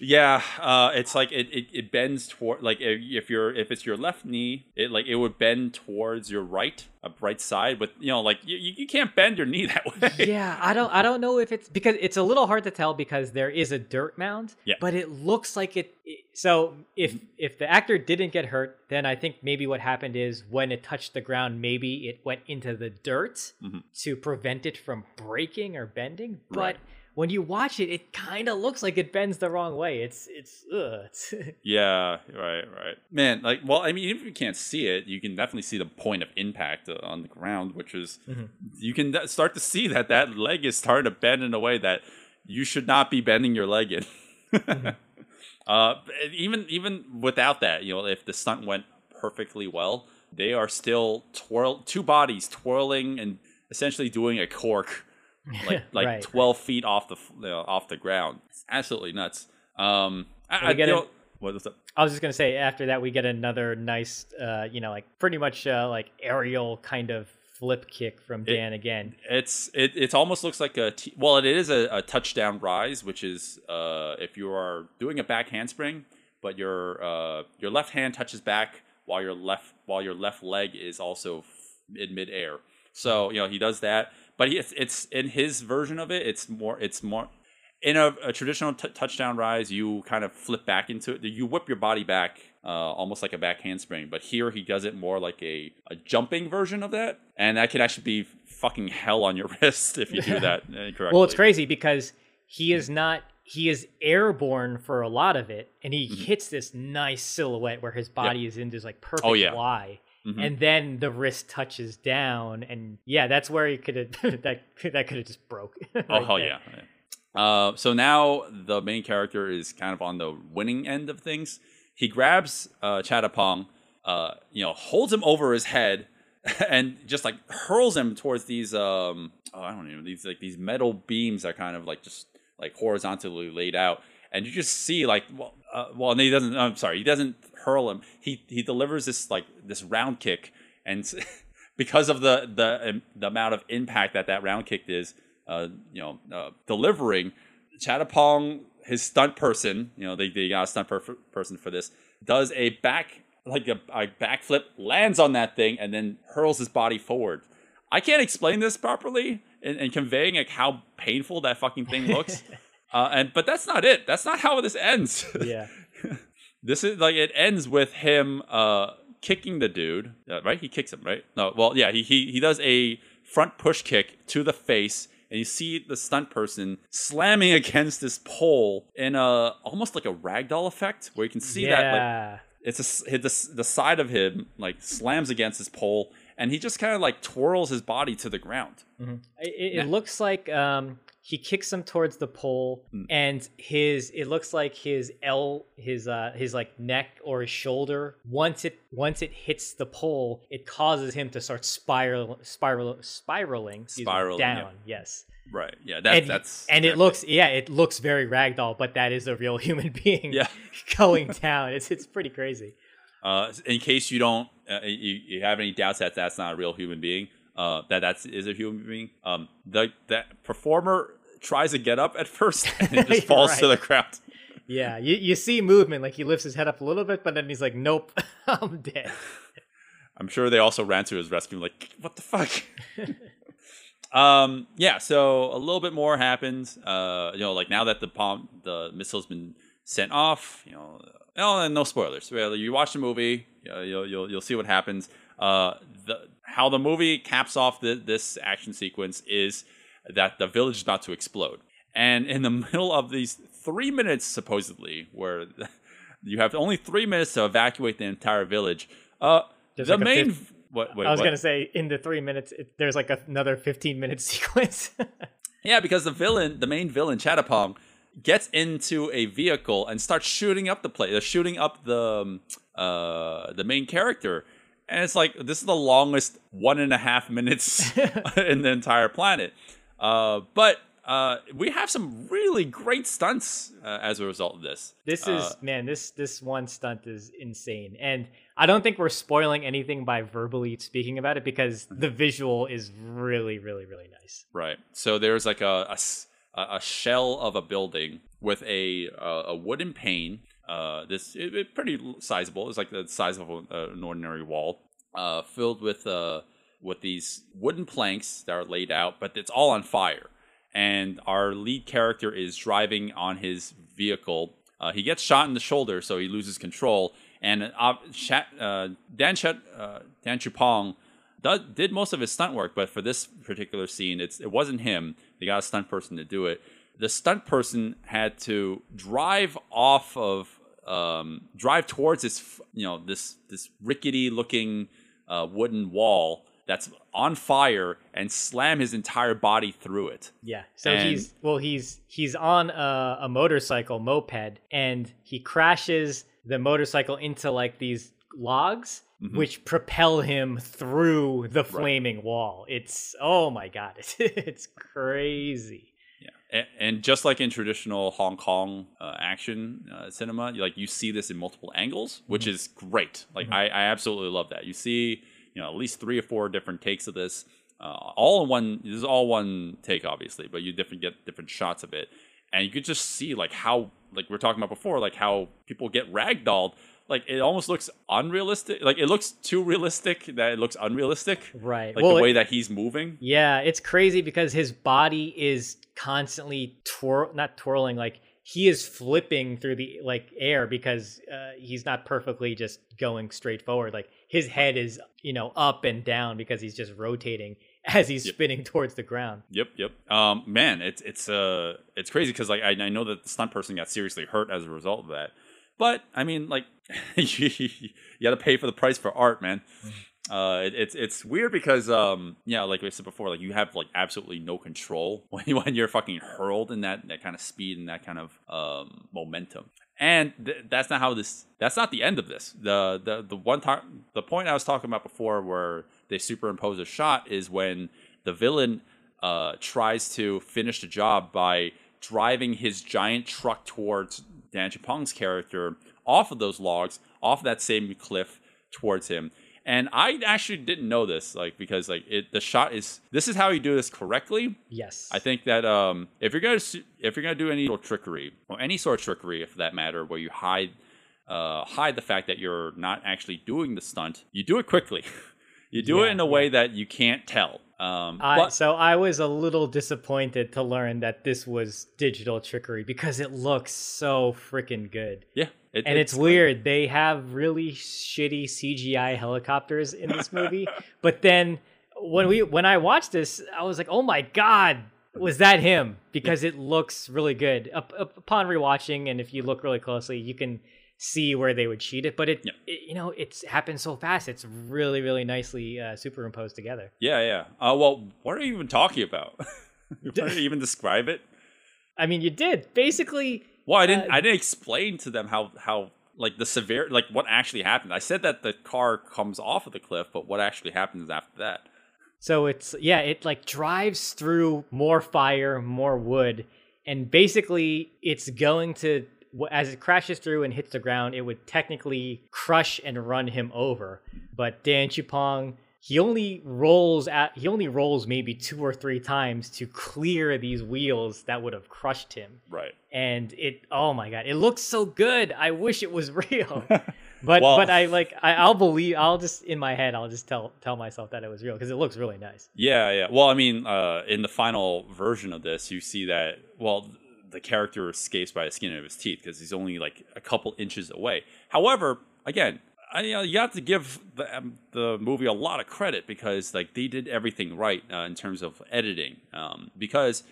Yeah, uh, it's like it, it, it bends toward like if, if you're if it's your left knee, it like it would bend towards your right, right side. With you know, like you, you can't bend your knee that way. yeah, I don't I don't know if it's because it's a little hard to tell because there is a dirt mound. Yeah. But it looks like it. it- So if mm-hmm. if the actor didn't get hurt, then I think maybe what happened is when it touched the ground, maybe it went into the dirt mm-hmm. to prevent it from breaking or bending. But Right. When you watch it, it kind of looks like it bends the wrong way. It's it's ugh. It's, Yeah, right, right. Man, like, well, I mean, even if you can't see it, you can definitely see the point of impact uh, on the ground, which is you can th- start to see that that leg is starting to bend in a way that you should not be bending your leg in. uh, even even without that, you know, if the stunt went perfectly well, they are still twirl two bodies twirling and essentially doing a cork, like like Right. twelve feet off the you know, off the ground. It's absolutely nuts. Um, I, I, what was up? I was just gonna say after that we get another nice, uh, you know, like pretty much uh, like aerial kind of flip kick from Dan again. It's it it almost looks like a t- well it is a, a touchdown rise, which is uh, if you are doing a back handspring, but your uh, your left hand touches back while your left while your left leg is also f- in midair. So you know he does that, but he, it's it's in his version of it. It's more it's more in a, a traditional t- touchdown rise. You kind of flip back into it. You whip your body back. Uh, almost like a back handspring, but here he does it more like a, a jumping version of that, and that can actually be fucking hell on your wrist if you do that incorrectly. Well, it's crazy because he is not he is airborne for a lot of it, and he hits this nice silhouette where his body is in this like perfect Oh, yeah. Y. Mhm. And then the wrist touches down, and yeah, that's where he could have that that could have just broke. Oh hell yeah! yeah. Uh, so now the main character is kind of on the winning end of things. He grabs uh, Chatapong, uh, you know, holds him over his head, and just like hurls him towards these um, oh, I don't know these like these metal beams that are kind of like just like horizontally laid out, and you just see like well, uh, well, and he doesn't. I'm sorry, he doesn't hurl him. He he delivers this like this round kick, and because of the the um, the amount of impact that that round kick is, uh, you know, uh, delivering, Chatapong, his stunt person, you know, they, they got a stunt per- person for this, does a back like a, a backflip, lands on that thing, and then hurls his body forward. I can't explain this properly in conveying like how painful that fucking thing looks. uh, and but that's not it. That's not how this ends. yeah. This is like it ends with him uh kicking the dude, uh, right? He kicks him, right? No, well, yeah, he he he does a front push kick to the face, and you see the stunt person slamming against this pole in a almost like a ragdoll effect, where you can see that like it's a the the side of him like slams against his pole, and he just kind of like twirls his body to the ground. It, it, it looks like um, he kicks him towards the pole, Hmm. and his it looks like his L his uh his like neck or his shoulder once it once it hits the pole, it causes him to start spiral spiral spiraling Spiraling, yeah. down. Yes. Right? Yeah, that's and, that's and it looks yeah it looks very ragdoll but that is a real human being Yeah. going down it's it's pretty crazy Uh, in case you don't, uh, you, you have any doubts that that's not a real human being, uh, that that's is a human being. Um, the that performer tries to get up at first and it just falls to the ground. yeah you, you see movement like he lifts his head up a little bit but then he's like nope i'm dead I'm sure they also ran to his rescue, like, what the fuck? um, yeah, so a little bit more happens. Uh, you know, like now that the bomb, the missile's been sent off, you know, oh, and no spoilers. Really, you watch the movie, you you'll, you'll you'll see what happens. Uh, the how the movie caps off the, this action sequence is that the village is about to explode, and in the middle of these three minutes, supposedly, where you have only three minutes to evacuate the entire village. Uh, the like main. fif- what, wait, i was what? gonna say in the three minutes it, there's like another 15 minute sequence Yeah, because the villain, the main villain, Chatapong, gets into a vehicle and starts shooting up the place. They're shooting up the um, uh, the main character, and it's like this is the longest one and a half minutes in the entire planet. Uh, but uh, we have some really great stunts uh, as a result of this. This Uh, is man, this this one stunt is insane, and I don't think we're spoiling anything by verbally speaking about it because the visual is really, really, really nice. Right. So there's like a a shell of a building with a uh, a wooden pane. Uh, this it, it pretty sizable. It's like the size of a, an ordinary wall, uh, filled with uh with these wooden planks that are laid out, but it's all on fire. And our lead character is driving on his vehicle. Uh, he gets shot in the shoulder, so he loses control. And uh, uh, Dan Chet, uh, Dan Chupong does, did most of his stunt work, but for this particular scene, it's it wasn't him. They got a stunt person to do it. The stunt person had to drive off of, um, drive towards this, you know, this this rickety looking uh, wooden wall that's on fire and slam his entire body through it. Yeah. So And- he's well, he's he's on a, a motorcycle moped, and he crashes the motorcycle into like these logs, Mm-hmm. which propel him through the flaming wall. It's oh my god, it's it's crazy. And, just like in traditional Hong Kong uh, action uh, cinema, you- like you see this in multiple angles, which is great. Like I, I absolutely love that. You see, you know, at least three or four different takes of this, uh, all in one. This is all one take, obviously, but you different get different shots of it, and you could just see like how, like we are talking about before, like how people get ragdolled. Like it almost looks unrealistic. Like it looks too realistic that it looks unrealistic. Right. Like Well, the way it- that he's moving. Yeah, it's crazy because his body is constantly twir- not twirling like he is flipping through the like air because uh, he's not perfectly just going straight forward. Like his head is, you know, up and down because he's just rotating as he's spinning towards the ground. Yep, yep. Um, man, it's it's uh it's crazy because like I, I know that the stunt person got seriously hurt as a result of that. But I mean, like you, got to pay for the price for art, man. Uh, it, it's it's weird because um yeah, like I said before, like you have like absolutely no control when you when you're fucking hurled in that that kind of speed and that kind of um momentum. And th- that's not how this. That's not the end of this. The the the one time the point I was talking about before, where they superimpose a shot, is when the villain uh, tries to finish the job by driving his giant truck towards Dan Chupong's character off of those logs, off that same cliff towards him. And I actually didn't know this, like because like it, the shot is. This is how you do this correctly. Yes. I think that um, if you're gonna if you're gonna do any sort of trickery or any sort of trickery, for that matter, where you hide uh, hide the fact that you're not actually doing the stunt, you do it quickly. you do it in a way that you can't tell. Um, I, but so I was a little disappointed to learn that this was digital trickery because it looks so freaking good. yeah, it, and it's, weird. They have really shitty CGI helicopters in this movie, but then when we when I watched this, I was like, "Oh my god, was that him?" Because it looks really good. Up, up, upon rewatching, and if you look really closely, you can see where they would cheat it. But it, Yep. it you know, it's happened so fast. It's really, really nicely uh, superimposed together. Yeah, yeah. Uh, well, what are you even talking about? you to even describe it? I mean, you did basically. Well, I didn't. Uh, I didn't explain to them how how like the severe like what actually happened. I said that the car comes off of the cliff, but what actually happens after that? So it's yeah, it like drives through more fire, more wood, and basically it's going to as it crashes through and hits the ground, it would technically crush and run him over. But Dan Chupong, he only rolls at he only rolls maybe two or three times to clear these wheels that would have crushed him. Right. And it oh my god, it looks so good. I wish it was real. But Well- but I like I, I'll believe I'll just in my head I'll just tell tell myself that it was real because it looks really nice. Yeah, yeah. Well, I mean, uh, in the final version of this, you see that well, the character escapes by the skin of his teeth because he's only like a couple inches away. However, again, I, you, know, you have to give the um, the movie a lot of credit because like they did everything right uh, in terms of editing. Um, because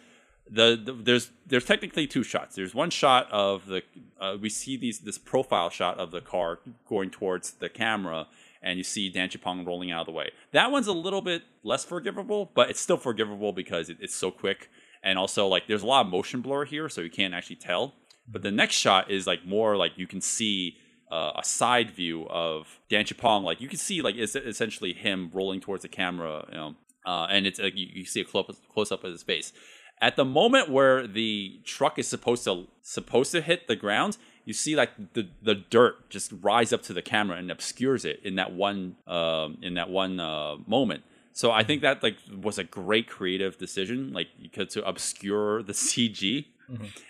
the, the there's there's technically two shots. There's one shot of the uh, we see these this profile shot of the car going towards the camera, and you see Dan Chupong rolling out of the way. That one's a little bit less forgivable, but it's still forgivable because it, it's so quick, and also like there's a lot of motion blur here, so you can't actually tell. But the next shot is like more like you can see uh, a side view of Dan Chupong. Like you can see like it's essentially him rolling towards the camera, you know, uh, and it's like you, you see a close close up of his face. at the moment where the truck is supposed to supposed to hit the ground, you see like the the dirt just rise up to the camera and obscures it in that one um, in that one uh, moment. So I think that like was a great creative decision, like you could to obscure the CG,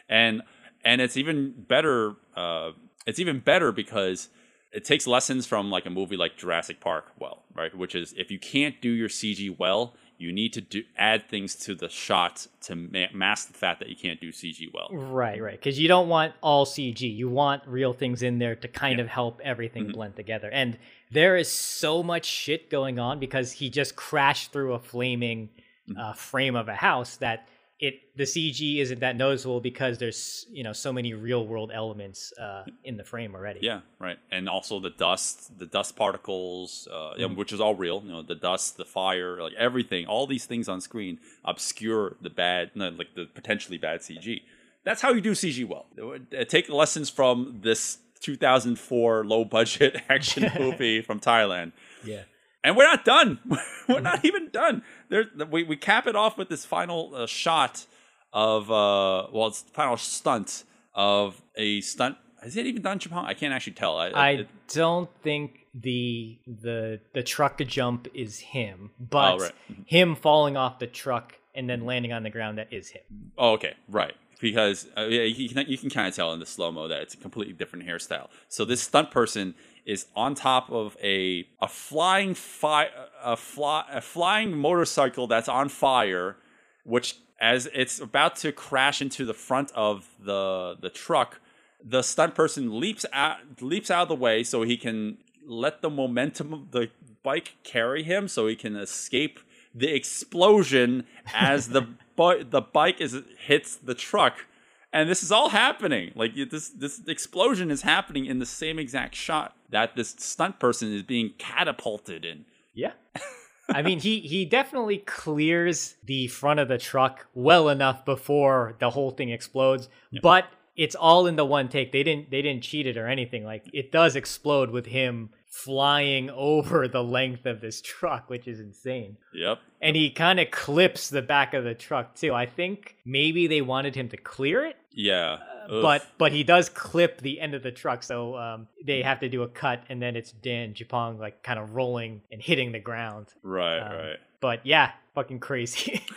and and it's even better. Uh, it's even better because it takes lessons from like a movie like Jurassic Park. Well, right, which is if you can't do your CG well, you need to do add things to the shot to ma- mask the fact that you can't do CG well. Right, right. Because you don't want all CG. You want real things in there to kind of help everything Mm-hmm. blend together. And there is so much shit going on because he just crashed through a flaming Mm-hmm. uh, frame of a house that it the CG isn't that noticeable because there's you know so many real world elements uh, in the frame already. Yeah, right. And also the dust, the dust particles, uh, yeah, which is all real. You know, the dust, the fire, like everything, all these things on screen obscure the bad, no, like the potentially bad CG. That's how you do CG well. Uh, Take lessons from this 2004 low budget action movie from Thailand. Yeah. And we're not done. we're not even done. There, we, we cap it off with this final uh, shot of, uh, well, it's the final stunt of a stunt. Is it even Dan Chupong? I can't actually tell. I, I it- don't think the the the truck jump is him, but Oh, right. him falling off the truck and then landing on the ground that is him. Oh, okay, right. Because uh, yeah, you can, you can kind of tell in the slow mo that it's a completely different hairstyle. So this stunt person is on top of a a flying fi- a fly a flying motorcycle that's on fire, which as it's about to crash into the front of the the truck, the stunt person leaps out leaps out of the way so he can let the momentum of the bike carry him so he can escape the explosion as the bu- the bike is hits the truck and this is all happening like this this explosion is happening in the same exact shot that this stunt person is being catapulted in Yeah. I mean, he he definitely clears the front of the truck well enough before the whole thing explodes, but it's all in the one take. They didn't they didn't cheat it or anything. Like it does explode with him flying over the length of this truck, which is insane. yep And he kind of clips the back of the truck too. I think maybe they wanted him to clear it, yeah Ugh. but but he does clip the end of the truck, so um, they have to do a cut, and then it's Dan Chupong like kind of rolling and hitting the ground. right Um, But yeah, fucking crazy.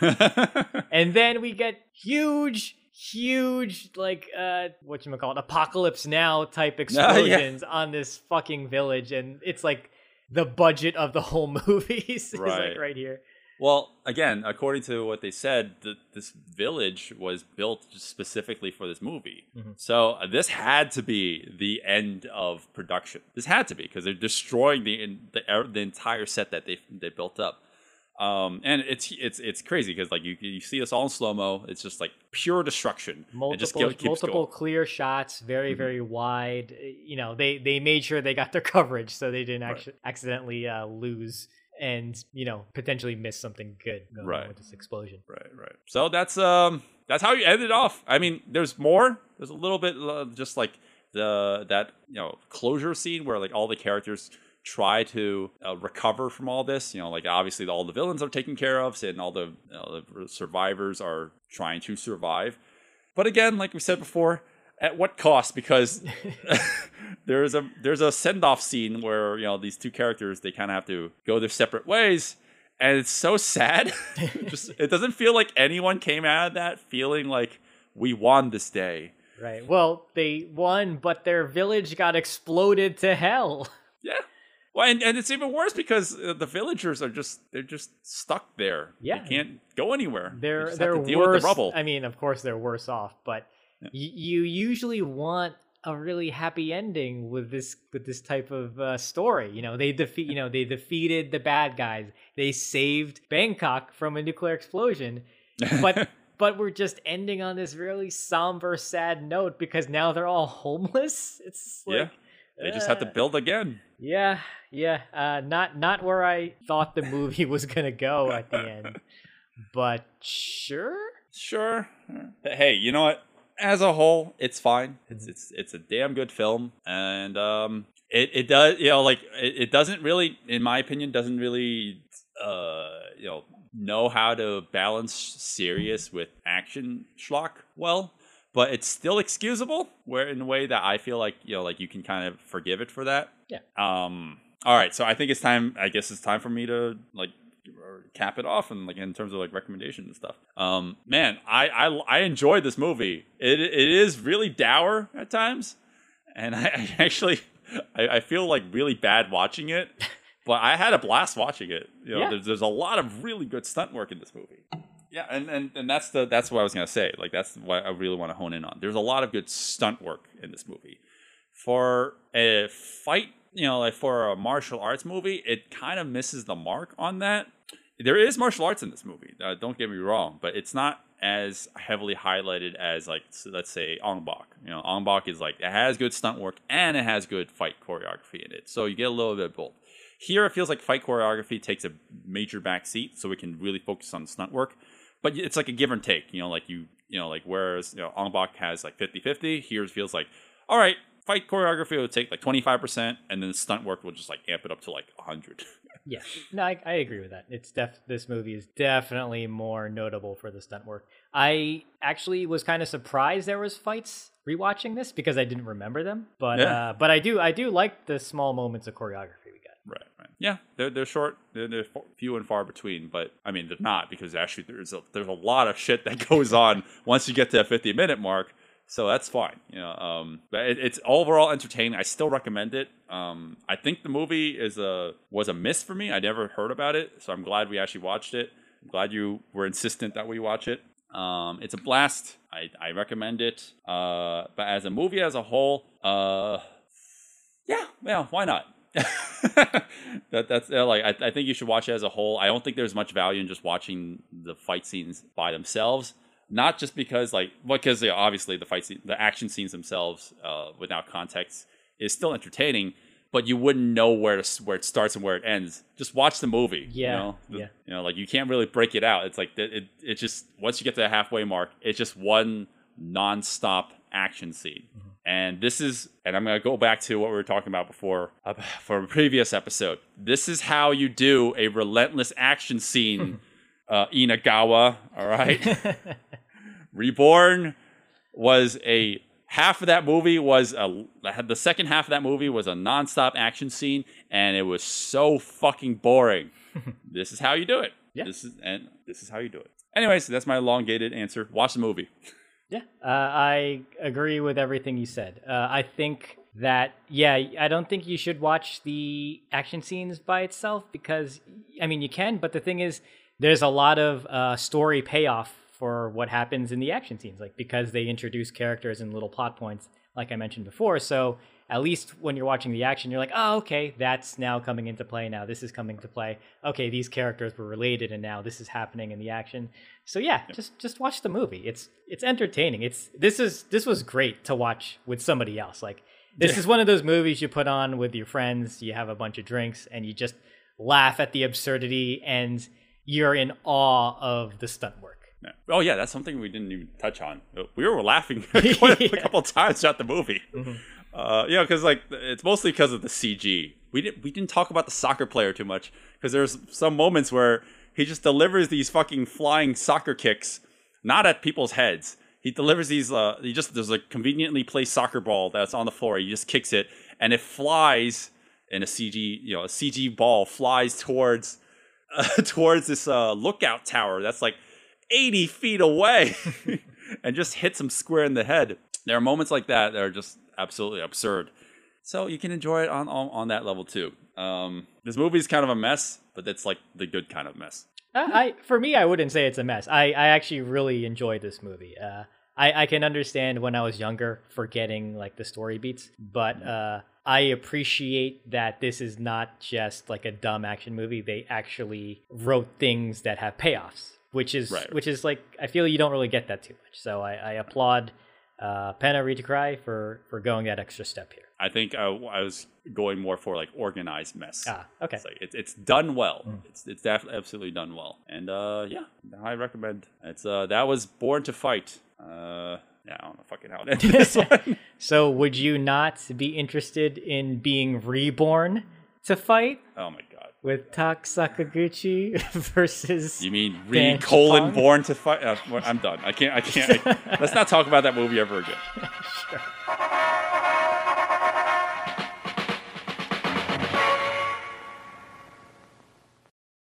and then we get huge, huge like uh what you call it, apocalypse now type explosions on this fucking village, and it's like the budget of the whole movie is like Right. right here. Well, again, according to what they said, th- this village was built specifically for this movie. So uh, this had to be the end of production. This had to be because they're destroying the in- the, er- the entire set that they they built up. Um, and it's it's it's crazy because like you you see this all in slow mo. It's just like pure destruction. Multiple, multiple going. clear shots, very, very wide. Uh, You know, they they made sure they got their coverage so they didn't Right. accidentally uh, lose and you know potentially miss something good going Right. with this explosion. Right, right. So that's um that's how you end it off. I mean, there's more. There's a little bit uh, just like the that you know closure scene where like all the characters try to uh, recover from all this. You know, like obviously all the villains are taken care of, and all the, you know, the survivors are trying to survive. But again, like we said before, at what cost? Because there's a there's a send off scene where you know these two characters they kind of have to go their separate ways, and it's so sad. Just it doesn't feel like anyone came out of that feeling like we won this day. Right. Well, they won, but their village got exploded to hell. Yeah. Well, and, and it's even worse because uh, the villagers are just they're just stuck there. Yeah. they can't go anywhere. They They're have they're to deal worse. with the rubble. I mean, of course they're worse off, but y- you usually want a really happy ending with this with this type of uh, story. You know, they defeat. You know, they defeated the bad guys. They saved Bangkok from a nuclear explosion, but. But we're just ending on this really somber, sad note because now they're all homeless. It's like, yeah, they just have to uh, build again. Yeah, yeah. Uh, not not where I thought the movie was gonna go at the end, but sure. Sure. Hey, you know what? As a whole, it's fine. It's it's it's a damn good film, and um, it it does you know like it, it doesn't really, in my opinion, doesn't really uh you know know how to balance serious with action schlock well, but it's still excusable. Where in a way that I feel like you know, like you can kind of forgive it for that. Yeah. Um. All right, so I think it's time. I guess it's time for me to like cap it off and like in terms of like recommendations and stuff. Um, man, I I, I enjoyed this movie. It it is really dour at times, and I, I actually I, I feel like really bad watching it. But I had a blast watching it. You know, Yeah. there's, there's a lot of really good stunt work in this movie. Yeah, and, and, and that's the that's what I was gonna say. Like that's what I really want to hone in on. There's a lot of good stunt work in this movie. For a fight, you know, like for a martial arts movie, it kind of misses the mark on that. There is martial arts in this movie. Uh, don't get me wrong, but it's not as heavily highlighted as like let's say Ong Bak. You know, Ong Bak is like it has good stunt work and it has good fight choreography in it. So you get a little bit of both. Here it feels like fight choreography takes a major back seat, so we can really focus on stunt work. But it's like a give and take, you know, like you you know, like whereas you know Ong Bak has like 50-50, here it feels like, all right, fight choreography will take like 25%, and then stunt work will just like amp it up to like 100. Yeah, no, I, I agree with that. It's def this movie is definitely more notable for the stunt work. I actually was kind of surprised there was fights rewatching this because I didn't remember them. But Yeah. uh, but I do I do like the small moments of choreography. Right, right. Yeah, they're they're short. They're, they're few and far between, but I mean they're not because actually there's a, there's a lot of shit that goes on once you get to that 50 minute mark. So that's fine, you know. Um, but it, it's overall entertaining. I still recommend it. Um, I think the movie is a was a miss for me. I never heard about it, so I'm glad we actually watched it. I'm glad you were insistent that we watch it. Um, it's a blast. I, I recommend it. Uh, but as a movie as a whole, uh, yeah, yeah, why not? that that's uh, like I, I think you should watch it as a whole. I don't think there's much value in just watching the fight scenes by themselves. Not just because like because yeah, obviously the fight scene, the action scenes themselves uh, without context is still entertaining, but you wouldn't know where to, where it starts and where it ends. Just watch the movie. Yeah, you know? The- yeah. You know, like you can't really break it out. It's like it, it, it just once you get to the halfway mark, it's just one nonstop action scene. And this is, and I'm going to go back to what we were talking about before uh, for a previous episode. This is how you do a relentless action scene, uh, Inagawa. All right. Reborn was a half of that movie was a the second half of that movie was a nonstop action scene, and it was so fucking boring. this is how you do it. Yeah. This is and this is how you do it. Anyways, that's my elongated answer. Watch the movie. Yeah, uh, I agree with everything you said. Uh, I think that yeah, I don't think you should watch the action scenes by itself because I mean you can, but the thing is, there's a lot of uh, story payoff for what happens in the action scenes, like because they introduce characters and little plot points, like I mentioned before. So at least when you're watching the action, you're like, oh, okay, that's now coming into play. Now this is coming to play. Okay, these characters were related, and now this is happening in the action. So yeah, just just watch the movie. It's it's entertaining. It's this is this was great to watch with somebody else. Like this is one of those movies you put on with your friends. You have a bunch of drinks, and you just laugh at the absurdity, and you're in awe of the stunt work. Oh yeah, that's something we didn't even touch on. We were laughing quite a Yeah. couple times throughout the movie. Mm-hmm. Uh, know, because like it's mostly because of the CG. We didn't we didn't talk about the soccer player too much because there's some moments where he just delivers these fucking flying soccer kicks, not at people's heads. He delivers these. Uh, he just there's a conveniently placed soccer ball that's on the floor. He just kicks it and it flies in a CG. You know, a CG ball flies towards uh, towards this uh, lookout tower that's like 80 feet away and just hits him square in the head. There are moments like that that are just absolutely absurd. So you can enjoy it on on, on that level too. Um, this movie is kind of a mess, but that's like the good kind of mess. I, I for me, I wouldn't say it's a mess. I, I actually really enjoyed this movie. Uh, I, I can understand when I was younger forgetting like the story beats, but uh, I appreciate that this is not just like a dumb action movie. They actually wrote things that have payoffs, which is Right. which is like I feel you don't really get that too much. So I, I applaud uh, Panna Rittikrai for for going that extra step here. I think I, I was going more for like organized mess. Ah, okay. It's like it's, it's done well. It's it's definitely absolutely done well. And uh, yeah, I recommend. It's uh that was Born to Fight. Uh, yeah, I don't know fucking how it ended this one. So would you not be interested in being reborn to fight Oh my god with Tak Sakaguchi versus. You mean Reed Colon born to fight? Uh, I'm done. I can't. I can't. I, let's not talk about that movie ever again. sure.